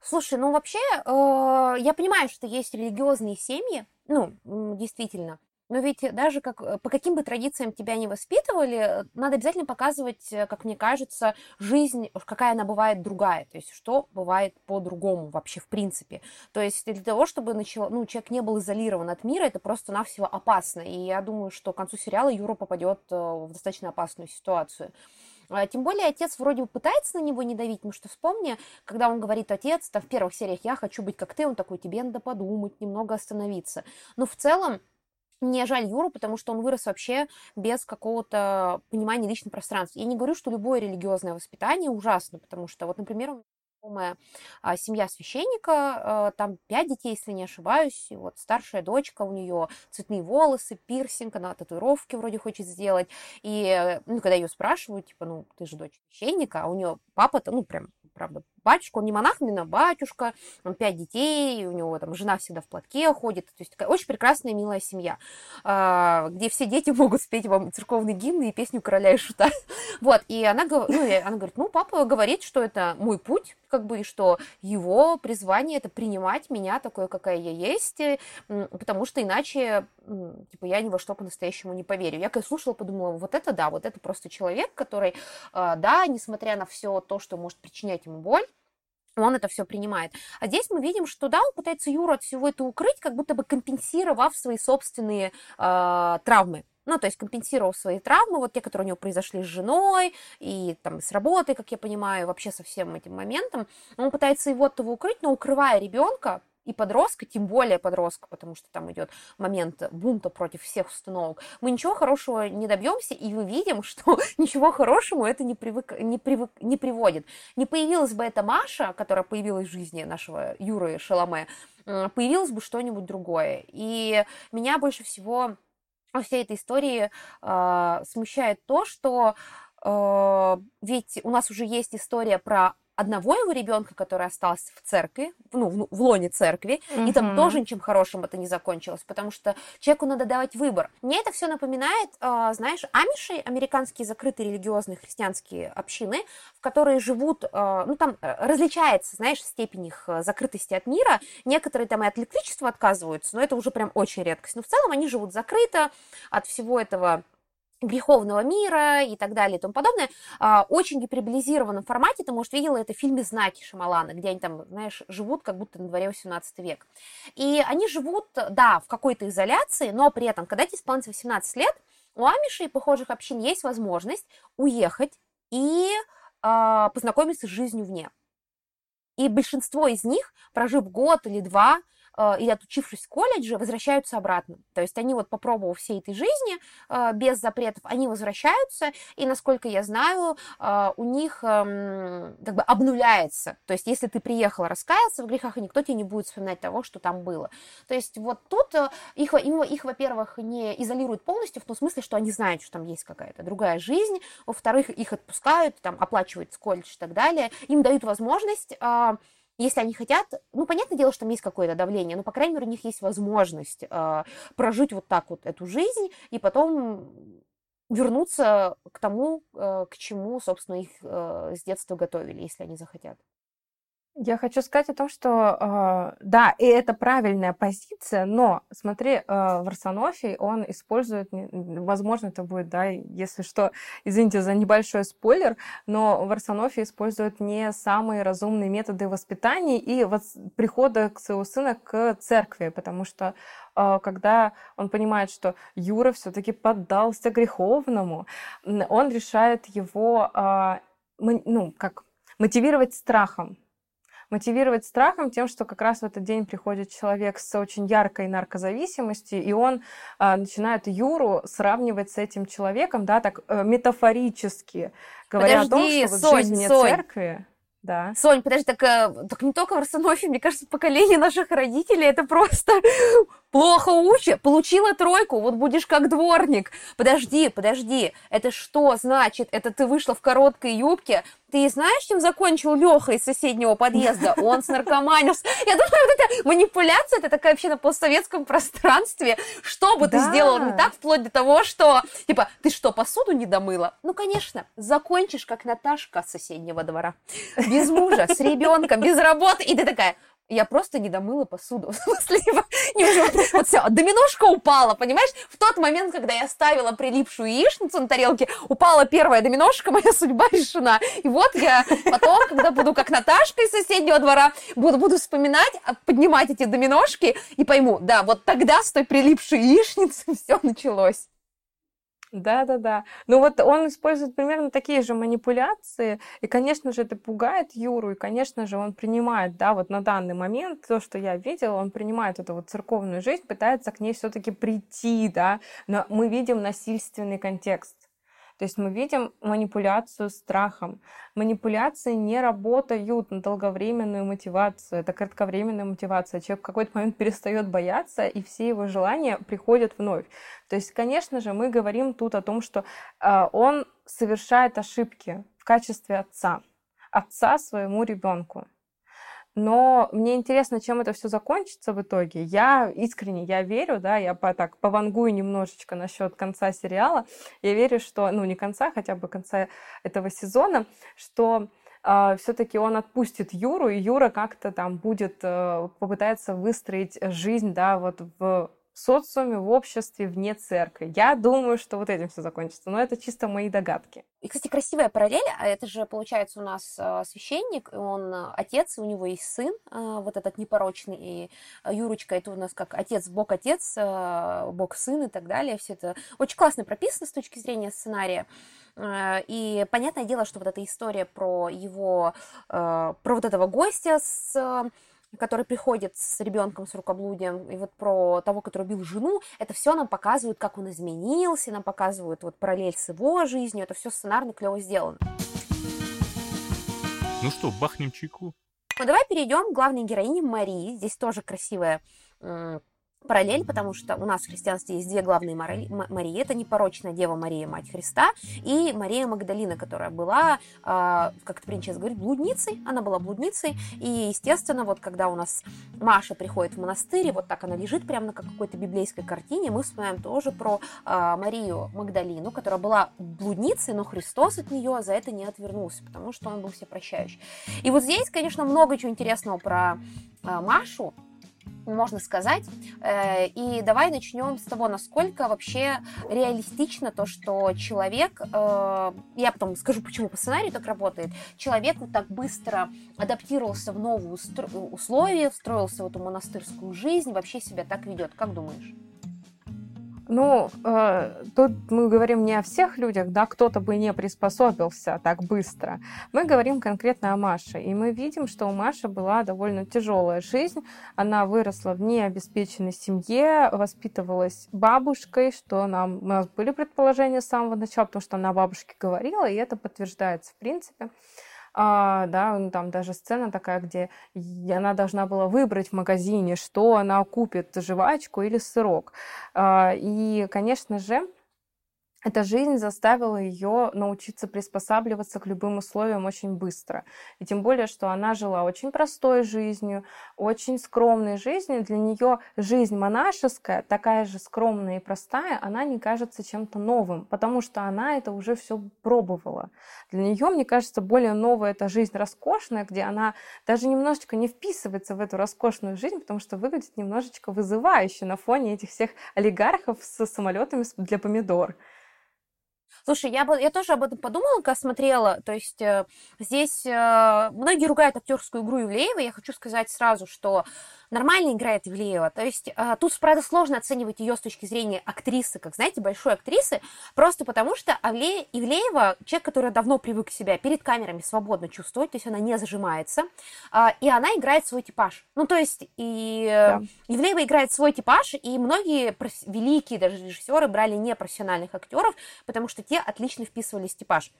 Слушай, ну вообще, э, я понимаю, что есть религиозные семьи, ну, действительно, но ведь даже как, э, по каким бы традициям тебя не воспитывали, надо обязательно показывать, э, как мне кажется, жизнь, какая она бывает другая, то есть что бывает по-другому вообще в принципе. То есть для того, чтобы начало, ну, человек не был изолирован от мира, это просто-навсего опасно. И я думаю, что к концу сериала Юра попадет э, в достаточно опасную ситуацию. А, тем более отец вроде бы пытается на него не давить, потому что вспомни, когда он говорит отец, то в первых сериях я хочу быть как ты, он такой, тебе надо подумать, немного остановиться. Но в целом мне жаль Юру, потому что он вырос вообще без какого-то понимания личного пространства. Я не говорю, что любое религиозное воспитание ужасно, потому что, вот, например, знакомая а, семья священника, а, там пять детей, если не ошибаюсь, и вот старшая дочка, у нее цветные волосы, пирсинг, она татуировки вроде хочет сделать, и, ну, когда ее спрашивают, типа, ну, ты же дочь священника, а у нее папа-то, ну, прям, правда, батюшка, он не монах, именно батюшка, он пять детей, у него там жена всегда в платке ходит, то есть такая очень прекрасная, милая семья, а, где все дети могут спеть вам церковный гимн и песню короля и шута. Вот, и она, ну, она говорит, ну, папа говорит, что это мой путь, как бы, и что его призвание это принимать меня такой, какая я есть, потому что иначе, типа, я ни во что по-настоящему не поверю. Я когда слушала, подумала, вот это да, вот это просто человек, который, а, да, несмотря на все то, что может причинять ему боль, он это все принимает. А здесь мы видим, что да, он пытается Юру от всего это укрыть, как будто бы компенсировав свои собственные э, травмы. Ну, то есть компенсировав свои травмы, вот те, которые у него произошли с женой и там с работой, как я понимаю, вообще со всем этим моментом. Он пытается его от того укрыть, но укрывая ребенка, и подростка, тем более подростка, потому что там идет момент бунта против всех установок, мы ничего хорошего не добьемся, и мы видим, что ничего хорошему это не, привык, не, привык, не приводит. Не появилась бы эта Маша, которая появилась в жизни нашего Юры Шаломе, появилось бы что-нибудь другое. И меня больше всего во всей этой истории э, смущает то, что э, ведь у нас уже есть история про одного его ребенка, который остался в церкви, ну, в, лоне церкви, mm-hmm. и там тоже ничем хорошим это не закончилось, потому что человеку надо давать выбор. Мне это все напоминает, э, знаешь, амиши, американские закрытые религиозные христианские общины, в которые живут, э, ну, там э, различается, знаешь, степень их э, закрытости от мира. Некоторые там и от электричества отказываются, но это уже прям очень редкость. Но в целом они живут закрыто от всего этого греховного мира и так далее и тому подобное, а, очень гиперболизированном формате, ты, может, видела это в фильме «Знаки» Шамалана, где они там, знаешь, живут как будто на дворе 18 век. И они живут, да, в какой-то изоляции, но при этом, когда тебе исполнится 18 лет, у амишей и похожих общин есть возможность уехать и э, познакомиться с жизнью вне. И большинство из них, прожив год или два, и отучившись в колледже, возвращаются обратно. То есть они вот попробовав всей этой жизни э, без запретов, они возвращаются, и, насколько я знаю, э, у них эм, как бы обнуляется. То есть если ты приехал раскаялся в грехах, и никто тебе не будет вспоминать того, что там было. То есть вот тут их, их, их во-первых, не изолируют полностью, в том смысле, что они знают, что там есть какая-то другая жизнь, во-вторых, их отпускают, там оплачивают колледж и так далее, им дают возможность если они хотят, ну, понятное дело, что там есть какое-то давление, но, по крайней мере, у них есть возможность э, прожить вот так вот эту жизнь и потом вернуться к тому, э, к чему, собственно, их э, с детства готовили, если они захотят.
Я хочу сказать о том, что э, да, и это правильная позиция, но смотри, э, Варсонофий, он использует, возможно, это будет, да, если что, извините за небольшой спойлер, но Варсонофий использует не самые разумные методы воспитания и вот прихода своего сына к церкви, потому что э, когда он понимает, что Юра все-таки поддался греховному, он решает его, ну, как мотивировать страхом мотивировать страхом тем, что как раз в этот день приходит человек с очень яркой наркозависимостью, и он а, начинает Юру сравнивать с этим человеком, да, так э, метафорически, говоря Подожди, о том, что Сонь, в жизни Сонь. церкви... Да.
Сонь, подожди, так, э, так не только в Арсенофе, мне кажется, поколение наших родителей это просто плохо учат, получила тройку, вот будешь как дворник. Подожди, подожди, это что значит? Это ты вышла в короткой юбке, ты знаешь, чем закончил Леха из соседнего подъезда? Он с наркоманием. Я думаю, вот эта манипуляция, это такая вообще на постсоветском пространстве. Что бы да. ты сделала не так, вплоть до того, что, типа, ты что, посуду не домыла? Ну, конечно, закончишь, как Наташка с соседнего двора. Без мужа, с ребенком, без работы. И ты такая, я просто не домыла посуду. В смысле, не вот все, доминошка упала, понимаешь? В тот момент, когда я ставила прилипшую яичницу на тарелке, упала первая доминошка, моя судьба решена. И вот я потом, когда буду как Наташка из соседнего двора, буду, буду вспоминать, а, поднимать эти доминошки и пойму, да, вот тогда с той прилипшей яичницей все началось.
Да-да-да. Ну вот он использует примерно такие же манипуляции, и, конечно же, это пугает Юру, и, конечно же, он принимает, да, вот на данный момент, то, что я видела, он принимает эту вот церковную жизнь, пытается к ней все таки прийти, да, но мы видим насильственный контекст. То есть мы видим манипуляцию страхом. Манипуляции не работают на долговременную мотивацию. Это кратковременная мотивация. Человек в какой-то момент перестает бояться, и все его желания приходят вновь. То есть, конечно же, мы говорим тут о том, что э, он совершает ошибки в качестве отца. Отца своему ребенку. Но мне интересно, чем это все закончится в итоге. Я искренне, я верю, да, я по, так повангую немножечко насчет конца сериала. Я верю, что, ну, не конца, хотя бы конца этого сезона, что а, все-таки он отпустит Юру, и Юра как-то там будет, э, попытается выстроить жизнь, да, вот в социуме, в обществе, вне церкви. Я думаю, что вот этим все закончится, но это чисто мои догадки.
И, кстати, красивая параллель, а это же, получается, у нас э, священник, он э, отец, у него есть сын, вот этот непорочный, и Юрочка, это у нас как отец, бог отец, бог сын и так далее, все это очень классно прописано с точки зрения сценария. И понятное дело, что вот эта история про его, про вот этого гостя с который приходит с ребенком с рукоблудием, и вот про того, который убил жену, это все нам показывают, как он изменился, нам показывают вот параллель с его жизнью, это все сценарно клево сделано.
Ну что, бахнем чайку?
Ну давай перейдем к главной героине Марии. Здесь тоже красивая параллель, потому что у нас в христианстве есть две главные Марии. Это непорочная Дева Мария, Мать Христа, и Мария Магдалина, которая была, а, как принято сейчас говорить, блудницей. Она была блудницей, и, естественно, вот когда у нас Маша приходит в монастырь, вот так она лежит прямо на какой-то библейской картине, мы вспоминаем тоже про а, Марию Магдалину, которая была блудницей, но Христос от нее за это не отвернулся, потому что он был всепрощающий. И вот здесь, конечно, много чего интересного про а, Машу, можно сказать. Э, и давай начнем с того, насколько вообще реалистично то, что человек, э, я потом скажу, почему по сценарию так работает, человек вот так быстро адаптировался в новые условия, встроился в эту монастырскую жизнь, вообще себя так ведет. Как думаешь?
Ну, э, тут мы говорим не о всех людях, да, кто-то бы не приспособился так быстро. Мы говорим конкретно о Маше. И мы видим, что у Маши была довольно тяжелая жизнь. Она выросла в необеспеченной семье, воспитывалась бабушкой, что нам, у нас были предположения с самого начала, потому что она бабушке говорила, и это подтверждается в принципе а, да, ну, там даже сцена такая, где она должна была выбрать в магазине, что она купит, жвачку или сырок. А, и, конечно же, эта жизнь заставила ее научиться приспосабливаться к любым условиям очень быстро. И тем более, что она жила очень простой жизнью, очень скромной жизнью. Для нее жизнь монашеская, такая же скромная и простая, она не кажется чем-то новым, потому что она это уже все пробовала. Для нее, мне кажется, более новая эта жизнь роскошная, где она даже немножечко не вписывается в эту роскошную жизнь, потому что выглядит немножечко вызывающе на фоне этих всех олигархов с самолетами для помидор.
Слушай, я, я тоже об этом подумала, когда смотрела. То есть э, здесь э, многие ругают актерскую игру Ивлеева. Я хочу сказать сразу, что нормально играет Ивлеева. То есть а, тут, правда, сложно оценивать ее с точки зрения актрисы, как, знаете, большой актрисы, просто потому что Авле... Ивлеева человек, который давно привык себя перед камерами свободно чувствовать, то есть она не зажимается, а, и она играет свой типаж. Ну, то есть и да. Ивлеева играет свой типаж, и многие великие даже режиссеры брали непрофессиональных актеров, потому что те отлично вписывались в типаж.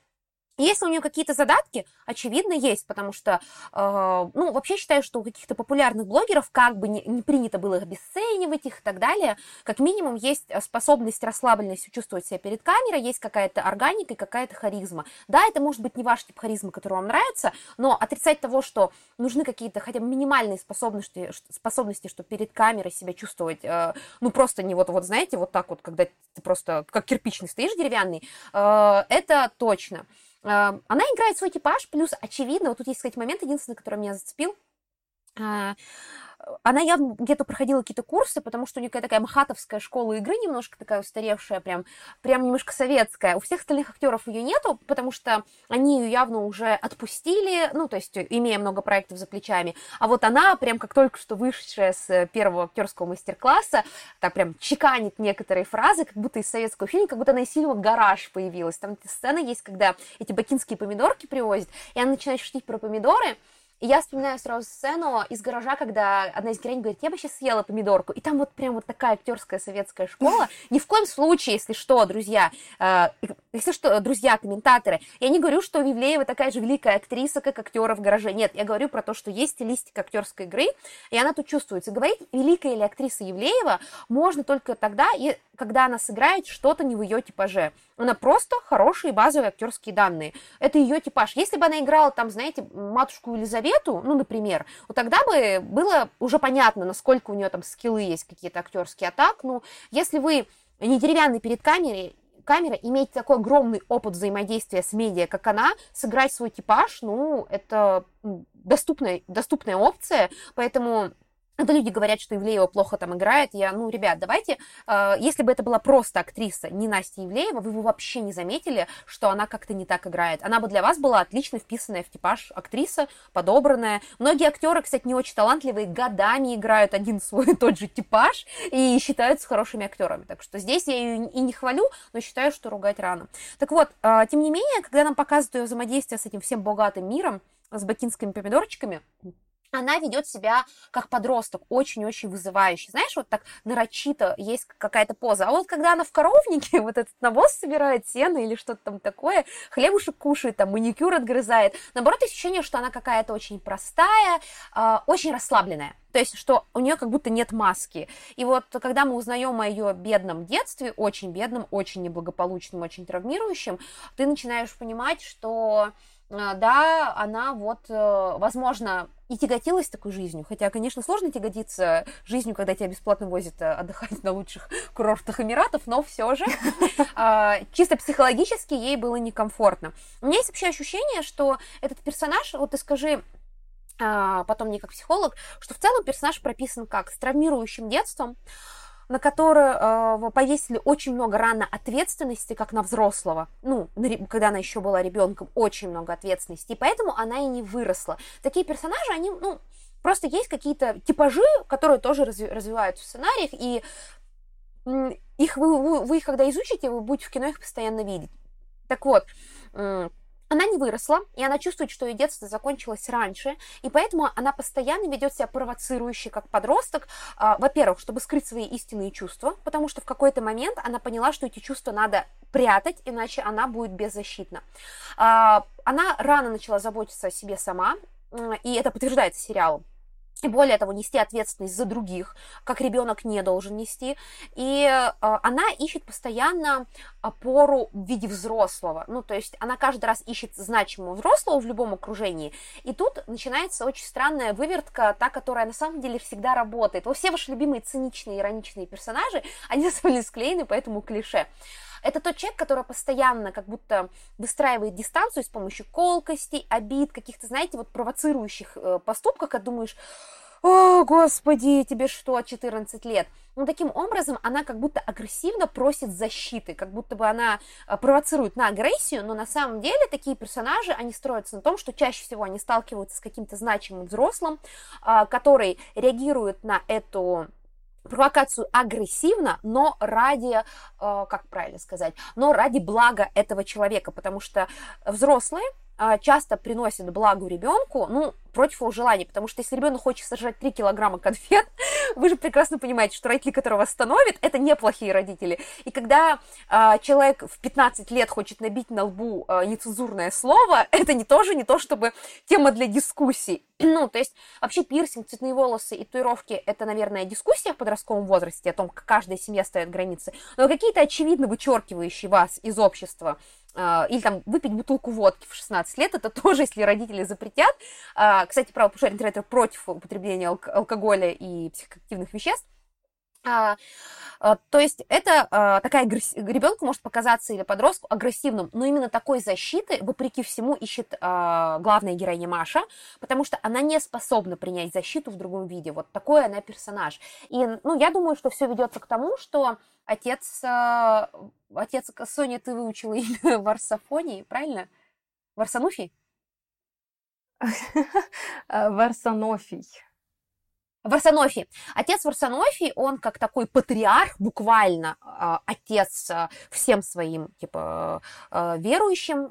Если у нее какие-то задатки, очевидно, есть, потому что, э, ну, вообще считаю, что у каких-то популярных блогеров как бы не, не принято было их обесценивать их и так далее. Как минимум есть способность, расслабленность чувствовать себя перед камерой, есть какая-то органика и какая-то харизма. Да, это может быть не ваш тип харизмы, который вам нравится, но отрицать того, что нужны какие-то хотя бы минимальные способности, способности, чтобы перед камерой себя чувствовать, э, ну, просто не вот, вот, знаете, вот так вот, когда ты просто как кирпичный стоишь деревянный, э, это точно. Она играет свой типаж, плюс, очевидно, вот тут есть, кстати, момент единственный, который меня зацепил. Она явно где-то проходила какие-то курсы, потому что у нее такая махатовская школа игры, немножко такая устаревшая, прям, прям немножко советская. У всех остальных актеров ее нету, потому что они ее явно уже отпустили, ну, то есть имея много проектов за плечами. А вот она, прям как только что вышедшая с первого актерского мастер-класса, так прям чеканит некоторые фразы, как будто из советского фильма, как будто она из фильма «Гараж» появилась. Там сцена есть, когда эти бакинские помидорки привозят, и она начинает шутить про помидоры, и я вспоминаю сразу сцену из гаража, когда одна из героинь говорит, я бы сейчас съела помидорку. И там вот прям вот такая актерская советская школа. Ни в коем случае, если что, друзья, э, если что, друзья, комментаторы, я не говорю, что Вивлеева такая же великая актриса, как актера в гараже. Нет, я говорю про то, что есть стилистика актерской игры, и она тут чувствуется. Говорить, великая ли актриса Евлеева, можно только тогда, когда она сыграет что-то не в ее типаже. Она просто хорошие базовые актерские данные. Это ее типаж. Если бы она играла там, знаете, матушку Елизавету, ну, например, вот тогда бы было уже понятно, насколько у нее там скиллы есть какие-то актерские. А так, ну, если вы не деревянный перед камерой, камера, иметь такой огромный опыт взаимодействия с медиа, как она, сыграть свой типаж, ну, это доступная, доступная опция, поэтому когда люди говорят, что Ивлеева плохо там играет, я, ну, ребят, давайте, э, если бы это была просто актриса, не Настя Ивлеева, вы бы вообще не заметили, что она как-то не так играет. Она бы для вас была отлично вписанная в типаж актриса, подобранная. Многие актеры, кстати, не очень талантливые, годами играют один свой тот же типаж и считаются хорошими актерами. Так что здесь я ее и не хвалю, но считаю, что ругать рано. Так вот, э, тем не менее, когда нам показывают ее взаимодействие с этим всем богатым миром, с бакинскими помидорчиками, она ведет себя как подросток, очень-очень вызывающий. Знаешь, вот так нарочито есть какая-то поза. А вот когда она в коровнике вот этот навоз собирает, сено или что-то там такое, хлебушек кушает, там маникюр отгрызает, наоборот, ощущение, что она какая-то очень простая, э, очень расслабленная. То есть, что у нее как будто нет маски. И вот когда мы узнаем о ее бедном детстве, очень бедном, очень неблагополучном, очень травмирующем, ты начинаешь понимать, что а, да, она вот, э, возможно, и тяготилась такой жизнью. Хотя, конечно, сложно тяготиться жизнью, когда тебя бесплатно возят э, отдыхать на лучших курортах Эмиратов, но все же а, чисто психологически ей было некомфортно. У меня есть вообще ощущение, что этот персонаж, вот ты скажи, а, потом мне как психолог, что в целом персонаж прописан как с травмирующим детством, на которую э, повесили очень много рано ответственности, как на взрослого. Ну, когда она еще была ребенком, очень много ответственности. И поэтому она и не выросла. Такие персонажи, они, ну, просто есть какие-то типажи, которые тоже разви- развиваются в сценариях, и их вы, вы, вы их когда изучите, вы будете в кино их постоянно видеть. Так вот, она не выросла, и она чувствует, что ее детство закончилось раньше, и поэтому она постоянно ведет себя провоцирующе, как подросток, а, во-первых, чтобы скрыть свои истинные чувства, потому что в какой-то момент она поняла, что эти чувства надо прятать, иначе она будет беззащитна. А, она рано начала заботиться о себе сама, и это подтверждается сериалом и более того, нести ответственность за других, как ребенок не должен нести. И э, она ищет постоянно опору в виде взрослого. Ну, то есть она каждый раз ищет значимого взрослого в любом окружении. И тут начинается очень странная вывертка, та, которая на самом деле всегда работает. Вот все ваши любимые циничные, ироничные персонажи, они на склеены по этому клише. Это тот человек, который постоянно как будто выстраивает дистанцию с помощью колкостей, обид, каких-то, знаете, вот провоцирующих э, поступков, когда думаешь, о, господи, тебе что, 14 лет? Ну, таким образом, она как будто агрессивно просит защиты, как будто бы она э, провоцирует на агрессию, но на самом деле такие персонажи, они строятся на том, что чаще всего они сталкиваются с каким-то значимым взрослым, э, который реагирует на эту провокацию агрессивно, но ради, э, как правильно сказать, но ради блага этого человека, потому что взрослые часто приносят благу ребенку, ну, против его желания, потому что если ребенок хочет сожрать 3 килограмма конфет, вы же прекрасно понимаете, что родители, которые вас становят, это неплохие родители. И когда э, человек в 15 лет хочет набить на лбу э, нецензурное слово, это не тоже не то, чтобы тема для дискуссий. ну, то есть вообще пирсинг, цветные волосы и татуировки – это, наверное, дискуссия в подростковом возрасте о том, как каждая семья ставит границы, но какие-то очевидно вычеркивающие вас из общества, или там выпить бутылку водки в 16 лет, это тоже, если родители запретят, кстати, правопушарный интернет против употребления алкоголя и психоактивных веществ. А, а, то есть это а, такая ребенку может показаться или подростку агрессивным, но именно такой защиты, вопреки всему, ищет главная героиня Маша, потому что она не способна принять защиту в другом виде. Вот такой она персонаж. И, ну, я думаю, что все ведется к тому, что отец, отец Соня, ты выучила имя Варсофонии, правильно? Варсануфий?
Варсонофий.
Варсонофий. Отец Варсонофий, он как такой патриарх, буквально э, отец э, всем своим типа э, верующим,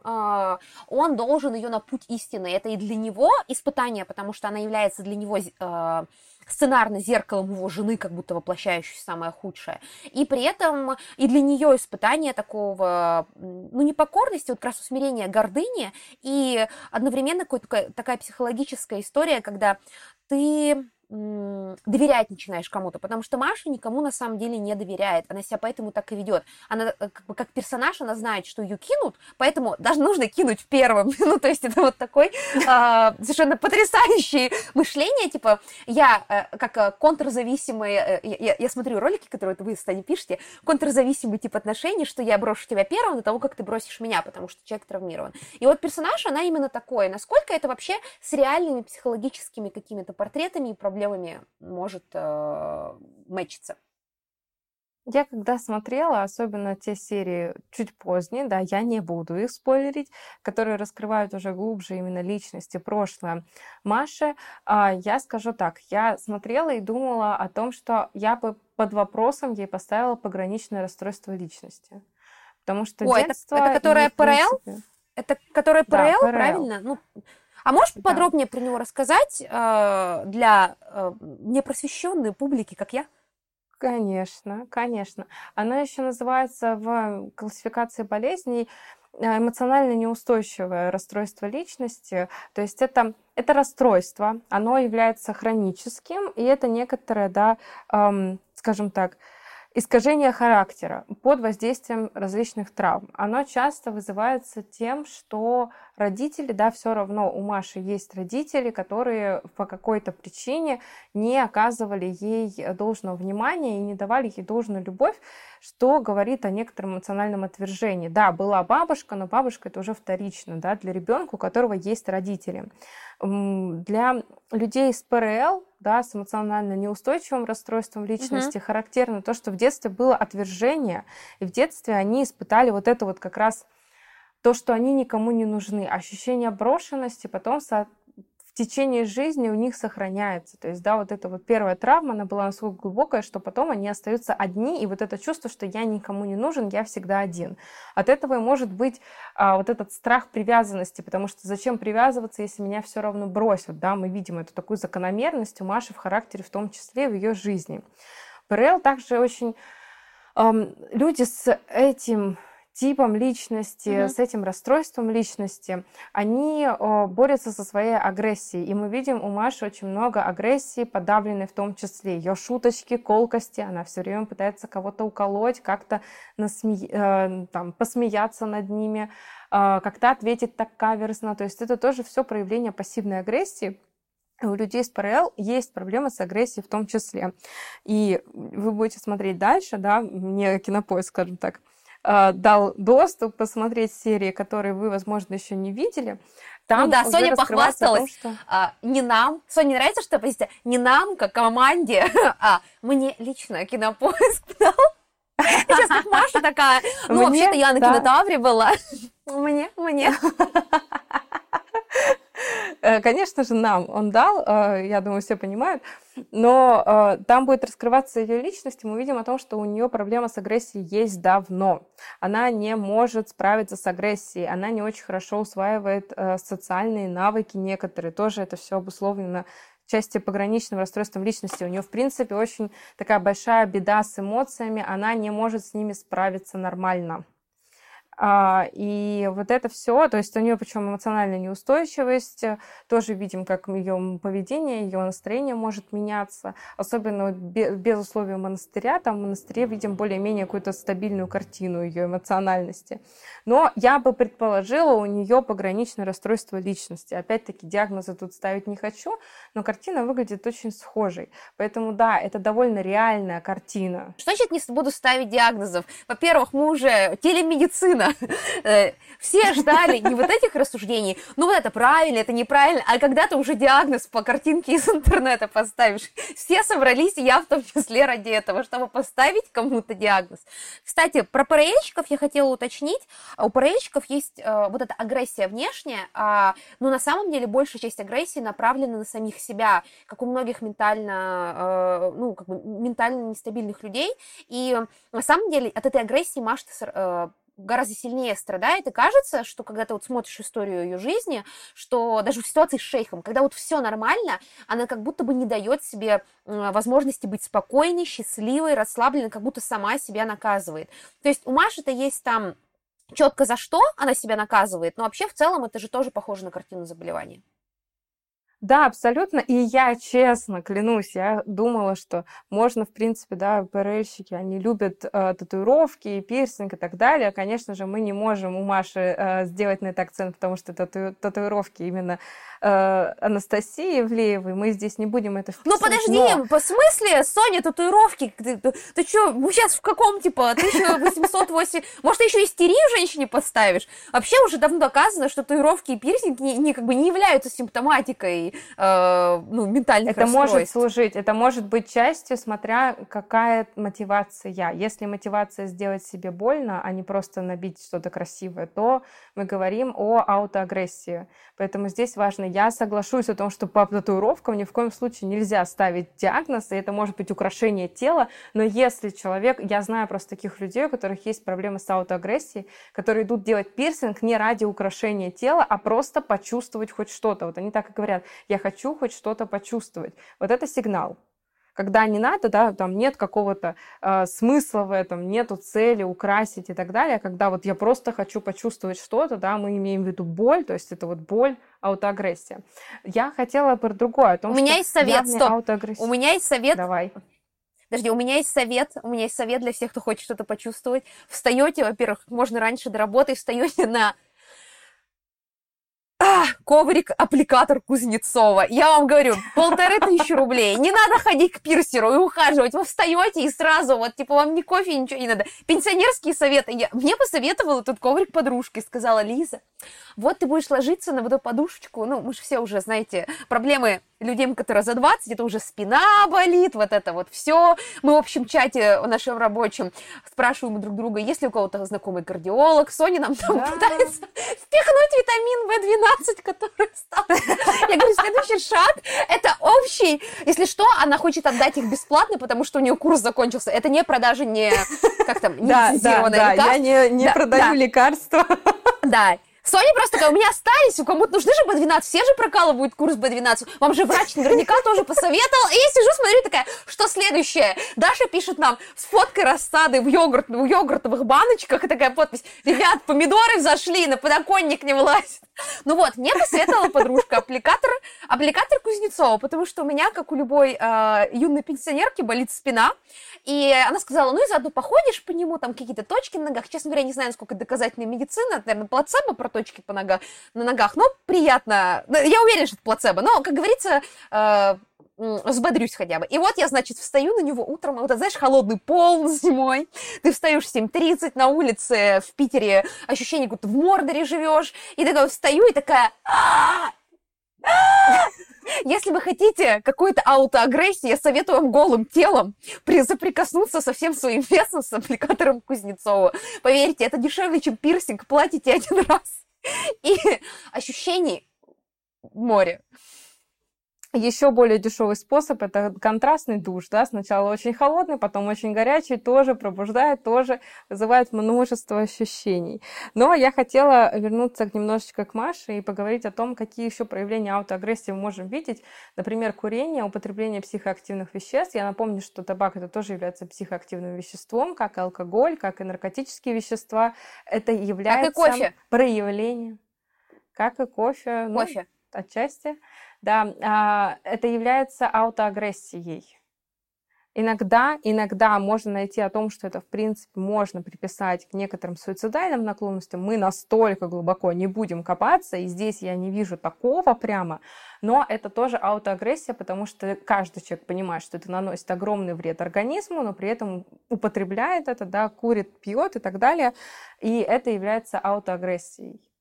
он должен ее на путь истины. Это и для него испытание, потому что она является для него сценарно зеркалом его жены, как будто воплощающей самое худшее. И при этом и для нее испытание такого, ну, непокорности, вот как раз усмирения гордыни, и одновременно какая-то такая психологическая история, когда ты доверять начинаешь кому-то, потому что Маша никому на самом деле не доверяет, она себя поэтому так и ведет. Она э, как, бы, как персонаж, она знает, что ее кинут, поэтому даже нужно кинуть первым. ну, то есть это вот такой э, совершенно потрясающее мышление, типа я э, как э, контрзависимый, э, я, я смотрю ролики, которые вы, кстати, пишете, контрзависимый тип отношений, что я брошу тебя первым до того, как ты бросишь меня, потому что человек травмирован. И вот персонаж, она именно такой. Насколько это вообще с реальными психологическими какими-то портретами и проблемами проблемами может э, мэчиться.
Я когда смотрела, особенно те серии чуть позднее, да, я не буду их спойлерить, которые раскрывают уже глубже именно личности, прошлое Маши, а, я скажу так, я смотрела и думала о том, что я бы под вопросом ей поставила пограничное расстройство личности. Потому что
Ой,
детство...
Это, это которое ПРЛ? Это которое ПРЛ, да, ПРЛ, правильно? Ну, а можешь да. подробнее про него рассказать э, для э, непросвещенной публики, как я?
Конечно, конечно. Оно еще называется в классификации болезней э, эмоционально неустойчивое расстройство личности. То есть это, это расстройство, оно является хроническим, и это некоторое, да, эм, скажем так, Искажение характера под воздействием различных травм. Оно часто вызывается тем, что родители, да, все равно у Маши есть родители, которые по какой-то причине не оказывали ей должного внимания и не давали ей должную любовь, что говорит о некотором эмоциональном отвержении. Да, была бабушка, но бабушка это уже вторично, да, для ребенка, у которого есть родители. Для людей с ПРЛ, да, с эмоционально неустойчивым расстройством личности, угу. характерно то, что в детстве было отвержение, и в детстве они испытали вот это вот как раз то, что они никому не нужны, ощущение брошенности, потом течение жизни у них сохраняется. То есть, да, вот эта вот первая травма, она была настолько глубокая, что потом они остаются одни, и вот это чувство, что я никому не нужен, я всегда один. От этого и может быть а, вот этот страх привязанности, потому что зачем привязываться, если меня все равно бросят, да, мы видим эту такую закономерность у Маши в характере, в том числе в ее жизни. ПРЛ также очень... Эм, люди с этим типом личности, mm-hmm. с этим расстройством личности, они о, борются со своей агрессией. И мы видим у Маши очень много агрессии, подавленной в том числе. Ее шуточки, колкости, она все время пытается кого-то уколоть, как-то насме... э, там, посмеяться над ними, э, как-то ответить так каверзно. То есть это тоже все проявление пассивной агрессии. У людей с ПРЛ есть проблемы с агрессией в том числе. И вы будете смотреть дальше, да, мне кинопоиск, скажем так, Э, дал доступ посмотреть серии, которые вы, возможно, еще не видели.
Там ну да, Соня похвасталась том, что... а, не нам. Соне нравится, что позиция не нам, как команде, а мне лично кинопоиск дал. Сейчас как Маша такая, ну вообще-то я на кинотавре была. Мне, мне.
Э, конечно же, нам он дал, э, я думаю, все понимают, но э, там будет раскрываться ее личность, и мы видим о том, что у нее проблема с агрессией есть давно. Она не может справиться с агрессией, она не очень хорошо усваивает социальные навыки некоторые, тоже это все обусловлено части пограничного расстройством личности. У нее, в принципе, очень такая большая беда с эмоциями, она не может с ними справиться нормально и вот это все, то есть у нее причем эмоциональная неустойчивость, э, тоже видим, как ее поведение, ее настроение может меняться, особенно без условий монастыря, там в монастыре видим более-менее какую-то стабильную картину ее эмоциональности. Но я бы предположила у нее пограничное расстройство личности. Опять-таки, диагнозы тут ставить не хочу, но картина выглядит очень схожей. Поэтому да, это довольно реальная картина.
Что значит не буду ставить диагнозов? Во-первых, мы уже телемедицина. Э, все ждали не вот этих рассуждений, ну вот это правильно, это неправильно, а когда ты уже диагноз по картинке из интернета поставишь. Все собрались, я в том числе ради этого, чтобы поставить кому-то диагноз. Кстати, про ПРЛщиков я хотела уточнить. У ПРЛщиков есть э, вот эта агрессия внешняя, а, но на самом деле большая часть агрессии направлена на самих себя, как у многих ментально, э, ну, как бы ментально нестабильных людей. И на самом деле от этой агрессии Маша э, гораздо сильнее страдает, и кажется, что когда ты вот смотришь историю ее жизни, что даже в ситуации с шейхом, когда вот все нормально, она как будто бы не дает себе возможности быть спокойной, счастливой, расслабленной, как будто сама себя наказывает. То есть у Маши-то есть там четко за что она себя наказывает, но вообще в целом это же тоже похоже на картину заболевания.
Да, абсолютно. И я, честно, клянусь, я думала, что можно, в принципе, да, ПРЛьщики, они любят э, татуировки, пирсинг и так далее. Конечно же, мы не можем у Маши э, сделать на это акцент, потому что тату татуировки именно э, Анастасии Евлеевой. Мы здесь не будем это
вписывать. Ну, подожди, но... по смысле, Соня, татуировки? Ты, ты, ты что, мы сейчас в каком, типа, 1808... Может, ты еще истерию женщине подставишь? Вообще уже давно доказано, что татуировки и пирсинг не, не, как бы не являются симптоматикой э, ну, ментальных
Это может служить, это может быть частью, смотря какая мотивация. Если мотивация сделать себе больно, а не просто набить что-то красивое, то мы говорим о аутоагрессии. Поэтому здесь важно, я соглашусь о том, что по татуировкам ни в коем случае нельзя ставить диагноз, и это может быть украшение тела, но если человек, я знаю просто таких людей, у которых есть проблемы с аутоагрессией, которые идут делать пирсинг не ради украшения тела, а просто почувствовать хоть что-то. Вот они так и говорят, я хочу хоть что-то почувствовать. Вот это сигнал. Когда не надо, да, там нет какого-то э, смысла в этом, нету цели украсить и так далее, когда вот я просто хочу почувствовать что-то, да, мы имеем в виду боль, то есть это вот боль, аутоагрессия. Я хотела про другое, о том,
У меня есть совет, стоп.
Аутоагрессия...
У меня есть совет.
Давай.
Подожди, у меня есть совет, у меня есть совет для всех, кто хочет что-то почувствовать. Встаете, во-первых, можно раньше до работы, встаете на а, коврик, аппликатор Кузнецова. Я вам говорю, полторы тысячи рублей. Не надо ходить к пирсеру и ухаживать. Вы встаете и сразу, вот, типа, вам ни кофе, ничего не надо. Пенсионерские советы. Я, мне посоветовала этот коврик подружка и сказала, Лиза, вот ты будешь ложиться на вот эту подушечку. Ну, мы же все уже, знаете, проблемы людей, которые за 20, это уже спина болит, вот это вот все. Мы в общем чате в нашем рабочем спрашиваем друг друга, есть ли у кого-то знакомый кардиолог. Соня нам там да. пытается впихнуть витамин В12, который стал. Я говорю, следующий шаг – это общий. Если что, она хочет отдать их бесплатно, потому что у нее курс закончился. Это не продажа, не как там, не
да, да, да, я не, не да, продаю да. лекарства.
Да, Соня просто такая, у меня остались, у кому-то нужны же B12, все же прокалывают курс B12, вам же врач наверняка тоже посоветовал. И я сижу, смотрю, такая, что следующее? Даша пишет нам с фоткой рассады в, йогурт, в йогуртовых баночках, и такая подпись, ребят, помидоры взошли, на подоконник не влазит. Ну вот, мне посоветовала подружка аппликатор, аппликатор Кузнецова, потому что у меня, как у любой э, юной пенсионерки, болит спина, и она сказала, ну и заодно походишь по нему, там какие-то точки на ногах. Честно говоря, не знаю, насколько доказательная медицина, это, наверное, плацебо точки по ногах, на ногах, но приятно. Я уверена, что это плацебо, но, как говорится, э, взбодрюсь хотя бы. И вот я, значит, встаю на него утром, вот, знаешь, холодный пол зимой, ты встаешь в 7.30 на улице в Питере, ощущение, как будто в Мордоре живешь, и такая встаю и такая... Если вы хотите какой-то аутоагрессии, я советую вам голым телом соприкоснуться со всем своим весом с аппликатором Кузнецова. Поверьте, это дешевле, чем пирсинг, платите один раз. И ощущений море.
Еще более дешевый способ это контрастный душ, да, сначала очень холодный, потом очень горячий, тоже пробуждает, тоже вызывает множество ощущений. Но я хотела вернуться немножечко к Маше и поговорить о том, какие еще проявления аутоагрессии мы можем видеть. Например, курение, употребление психоактивных веществ. Я напомню, что табак это тоже является психоактивным веществом, как и алкоголь, как и наркотические вещества. Это является
как и кофе.
проявлением. Как и кофе.
Кофе.
Ну, отчасти да, а, это является аутоагрессией. Иногда, иногда можно найти о том, что это, в принципе, можно приписать к некоторым суицидальным наклонностям. Мы настолько глубоко не будем копаться, и здесь я не вижу такого прямо, но это тоже аутоагрессия, потому что каждый человек понимает, что это наносит огромный вред организму, но при этом употребляет это, да, курит, пьет и так далее, и это является аутоагрессией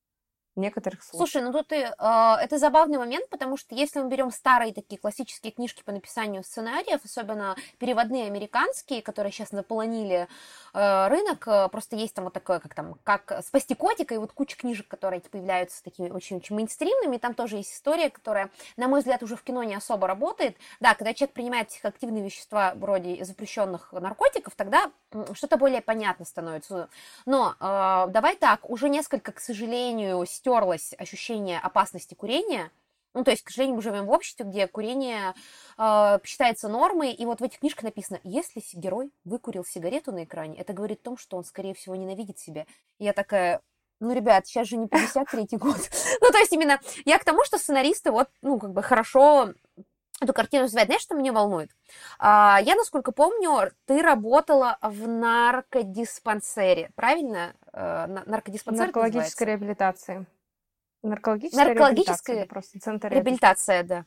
некоторых случаях.
Слушай, ну тут и, э, это забавный момент, потому что если мы берем старые такие классические книжки по написанию сценариев, особенно переводные американские, которые сейчас заполонили э, рынок, э, просто есть там вот такое, как там, как «Спасти котика», и вот куча книжек, которые типа, являются такими очень-очень мейнстримными, и там тоже есть история, которая, на мой взгляд, уже в кино не особо работает. Да, когда человек принимает психоактивные вещества вроде запрещенных наркотиков, тогда что-то более понятно становится. Но э, давай так, уже несколько, к сожалению, стерлось ощущение опасности курения. Ну, то есть, к сожалению, мы живем в обществе, где курение э, считается нормой, и вот в этих книжках написано, если герой выкурил сигарету на экране, это говорит о том, что он, скорее всего, ненавидит себя. И я такая, ну, ребят, сейчас же не 53-й год. ну, то есть, именно я к тому, что сценаристы вот, ну, как бы хорошо эту картину развивать. Знаешь, что меня волнует? А, я, насколько помню, ты работала в наркодиспансере, правильно? А, наркодиспансер
Наркологической реабилитации.
Наркологическая, Наркологическая реабилитация, просто центр реабилитация, да.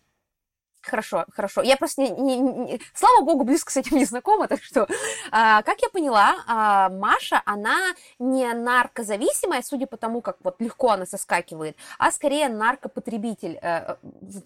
Хорошо, хорошо. Я просто не, не, не, слава богу, близко с этим не знакома, так что, а, как я поняла, а, Маша, она не наркозависимая, судя по тому, как вот легко она соскакивает, а скорее наркопотребитель. А,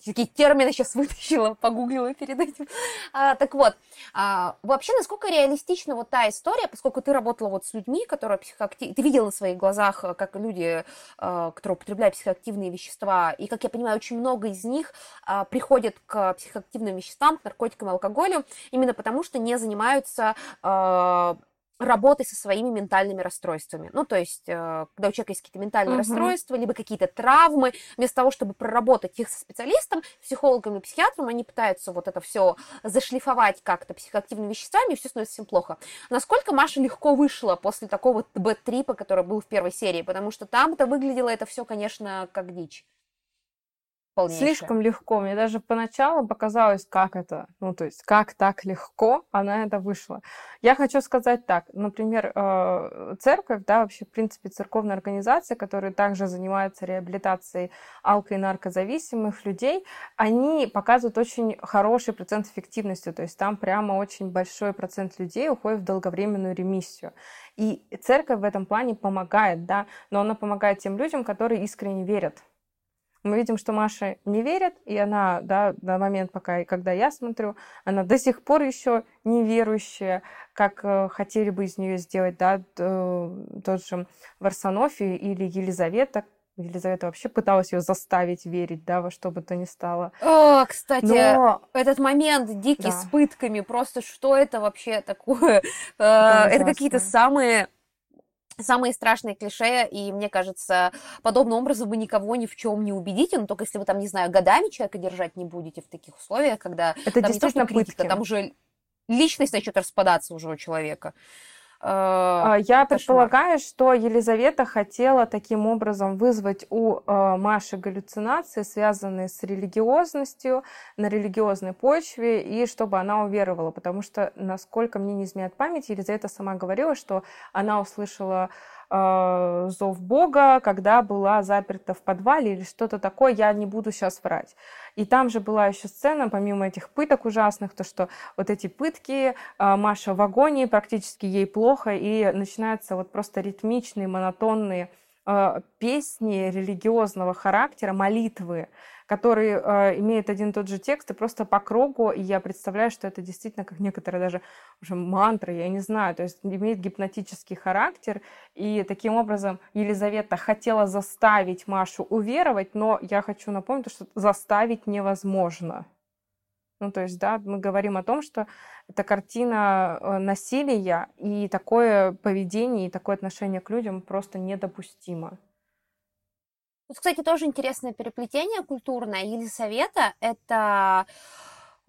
такие термины сейчас вытащила, погуглила перед этим. А, так вот, а, вообще, насколько реалистична вот та история, поскольку ты работала вот с людьми, которые психоактивны, ты видела на своих глазах, как люди, а, которые употребляют психоактивные вещества, и, как я понимаю, очень много из них а, приходят к психоактивным веществам, к наркотикам и алкоголю, именно потому что не занимаются э, работой со своими ментальными расстройствами. Ну, то есть, э, когда у человека есть какие-то ментальные uh-huh. расстройства, либо какие-то травмы, вместо того, чтобы проработать их со специалистом, психологом и психиатром, они пытаются вот это все зашлифовать как-то психоактивными веществами, и все становится всем плохо. Насколько Маша легко вышла после такого бэт-трипа, который был в первой серии, потому что там-то выглядело это все, конечно, как дичь
полнейшее. Слишком легко. Мне даже поначалу показалось, как это, ну, то есть, как так легко она это вышла. Я хочу сказать так, например, э, церковь, да, вообще, в принципе, церковная организация, которая также занимается реабилитацией алко- и наркозависимых людей, они показывают очень хороший процент эффективности, то есть там прямо очень большой процент людей уходит в долговременную ремиссию. И церковь в этом плане помогает, да, но она помогает тем людям, которые искренне верят мы видим, что Маша не верит, и она, да, на момент, пока, когда я смотрю, она до сих пор еще неверующая, как э, хотели бы из нее сделать, да, тот же Варсонофий или Елизавета, Елизавета вообще пыталась ее заставить верить, да, во что бы то ни стало.
О, кстати, Но... этот момент дикий да. с пытками, просто что это вообще такое? Это, это какие-то самые самые страшные клише, и мне кажется, подобным образом вы никого ни в чем не убедите, но только если вы там, не знаю, годами человека держать не будете в таких условиях, когда
это там действительно не то, критика,
там уже личность начнет распадаться уже у человека.
А, я предполагаю, что Елизавета хотела таким образом вызвать у а, Маши галлюцинации, связанные с религиозностью, на религиозной почве, и чтобы она уверовала. Потому что, насколько мне не изменяет память, Елизавета сама говорила, что она услышала э, зов Бога, когда была заперта в подвале или что-то такое, я не буду сейчас врать. И там же была еще сцена, помимо этих пыток ужасных, то, что вот эти пытки, э, Маша в агонии, практически ей плохо, и начинаются вот просто ритмичные, монотонные песни религиозного характера, молитвы, который э, имеет один и тот же текст и просто по кругу, и я представляю, что это действительно как некоторые даже уже мантры, я не знаю, то есть имеет гипнотический характер, и таким образом Елизавета хотела заставить Машу уверовать, но я хочу напомнить, что заставить невозможно. Ну, то есть, да, мы говорим о том, что это картина э, насилия, и такое поведение, и такое отношение к людям просто недопустимо.
Тут, кстати, тоже интересное переплетение культурное. Елисавета — это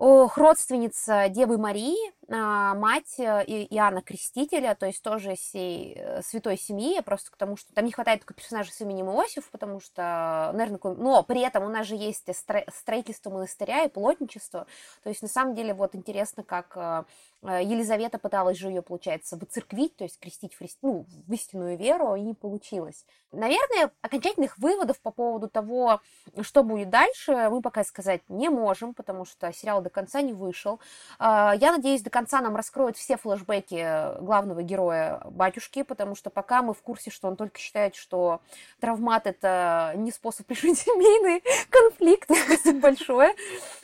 Ох, родственница Девы Марии, мать э, Иоанна Крестителя, то есть тоже всей э, святой семьи, просто к тому, что там не хватает только персонажа с именем Иосиф, потому что, наверное, но при этом у нас же есть строительство монастыря и плотничество, то есть на самом деле вот интересно, как э, Елизавета пыталась же ее, получается, выцерквить, то есть крестить в, ну, в истинную веру, и не получилось. Наверное, окончательных выводов по поводу того, что будет дальше, мы пока сказать не можем, потому что сериал до конца не вышел. А, я надеюсь, до конца нам раскроют все флешбеки главного героя батюшки, потому что пока мы в курсе, что он только считает, что травмат это не способ решить семейный конфликт, большое.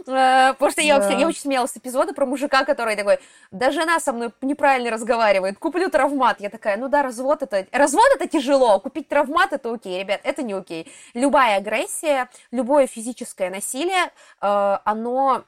А, потому что я, я очень смеялась с эпизода про мужика, который такой, да жена со мной неправильно разговаривает, куплю травмат. Я такая, ну да, развод это, развод это тяжело, купить травмат это окей, ребят, это не окей. Любая агрессия, любое физическое насилие, э, оно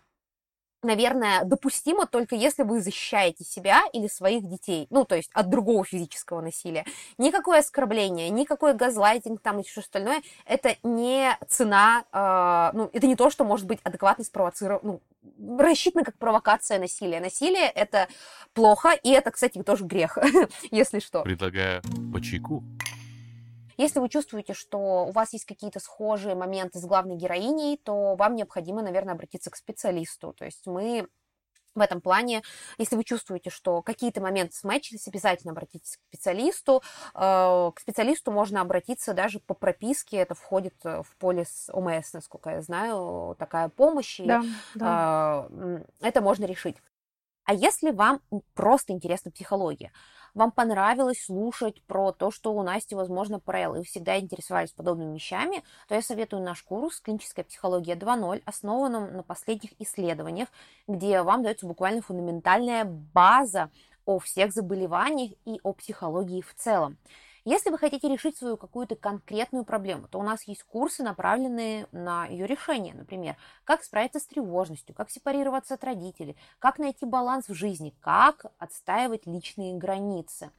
наверное, допустимо только если вы защищаете себя или своих детей, ну, то есть от другого физического насилия. Никакое оскорбление, никакой газлайтинг там и все остальное, это не цена, э, ну, это не то, что может быть адекватно спровоцировано, ну, рассчитано как провокация насилия. Насилие — это плохо, и это, кстати, тоже грех, если что.
Предлагаю по чайку.
Если вы чувствуете, что у вас есть какие-то схожие моменты с главной героиней, то вам необходимо, наверное, обратиться к специалисту. То есть мы в этом плане, если вы чувствуете, что какие-то моменты смечились, обязательно обратитесь к специалисту. Э, к специалисту можно обратиться даже по прописке, это входит в полис ОМС, насколько я знаю, такая помощь, и да, да. Э, это можно решить. А если вам просто интересна психология, вам понравилось слушать про то, что у Насти, возможно, ПРЛ, и вы всегда интересовались подобными вещами, то я советую наш курс «Клиническая психология 2.0», основанном на последних исследованиях, где вам дается буквально фундаментальная база о всех заболеваниях и о психологии в целом. Если вы хотите решить свою какую-то конкретную проблему, то у нас есть курсы, направленные на ее решение. Например, как справиться с тревожностью, как сепарироваться от родителей, как найти баланс в жизни, как отстаивать личные границы.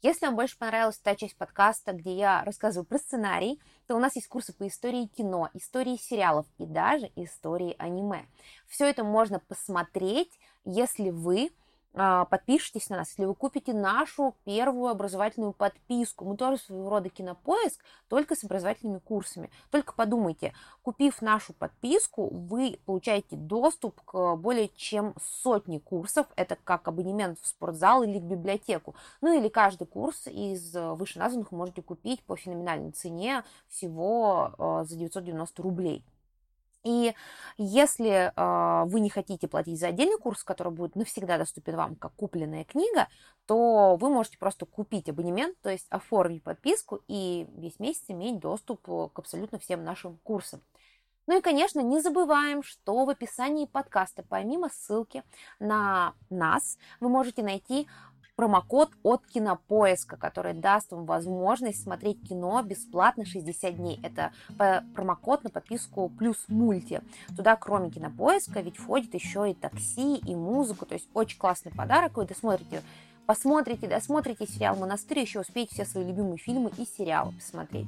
Если вам больше понравилась та часть подкаста, где я рассказываю про сценарий, то у нас есть курсы по истории кино, истории сериалов и даже истории аниме. Все это можно посмотреть, если вы подпишитесь на нас, если вы купите нашу первую образовательную подписку. Мы тоже своего рода кинопоиск, только с образовательными курсами. Только подумайте, купив нашу подписку, вы получаете доступ к более чем сотне курсов. Это как абонемент в спортзал или в библиотеку. Ну или каждый курс из вышеназванных вы можете купить по феноменальной цене всего а, за 990 рублей. И если э, вы не хотите платить за отдельный курс, который будет навсегда доступен вам как купленная книга, то вы можете просто купить абонемент, то есть оформить подписку и весь месяц иметь доступ к абсолютно всем нашим курсам. Ну и, конечно, не забываем, что в описании подкаста, помимо ссылки на нас, вы можете найти промокод от Кинопоиска, который даст вам возможность смотреть кино бесплатно 60 дней. Это промокод на подписку плюс мульти. Туда, кроме Кинопоиска, ведь входит еще и такси, и музыку. То есть очень классный подарок. Вы досмотрите посмотрите, досмотрите сериал «Монастырь», еще успеете все свои любимые фильмы и сериалы посмотреть.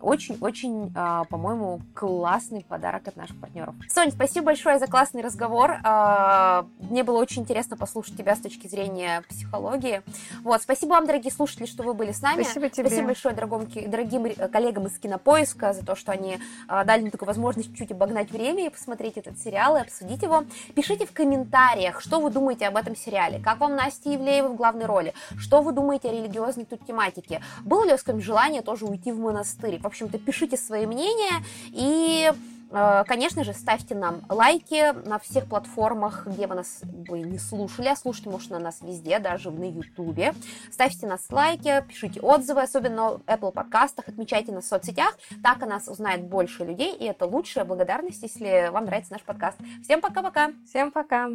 Очень-очень, а, по-моему, классный подарок от наших партнеров. Соня, спасибо большое за классный разговор. А, мне было очень интересно послушать тебя с точки зрения психологии. Вот, спасибо вам, дорогие слушатели, что вы были с нами.
Спасибо тебе.
Спасибо большое дорогим, дорогим коллегам из Кинопоиска за то, что они а, дали мне такую возможность чуть обогнать время и посмотреть этот сериал и обсудить его. Пишите в комментариях, что вы думаете об этом сериале, как вам Настя Ивлеева в главной роли, что вы думаете о религиозной тут тематике, было ли у вас желание тоже уйти в монастырь, в общем-то, пишите свои мнения и э, Конечно же, ставьте нам лайки на всех платформах, где вы нас вы не слушали, а слушайте, может, на нас везде, даже на Ютубе. Ставьте нас лайки, пишите отзывы, особенно в Apple подкастах, отмечайте нас в соцсетях, так о нас узнает больше людей, и это лучшая благодарность, если вам нравится наш подкаст. Всем пока-пока!
Всем пока!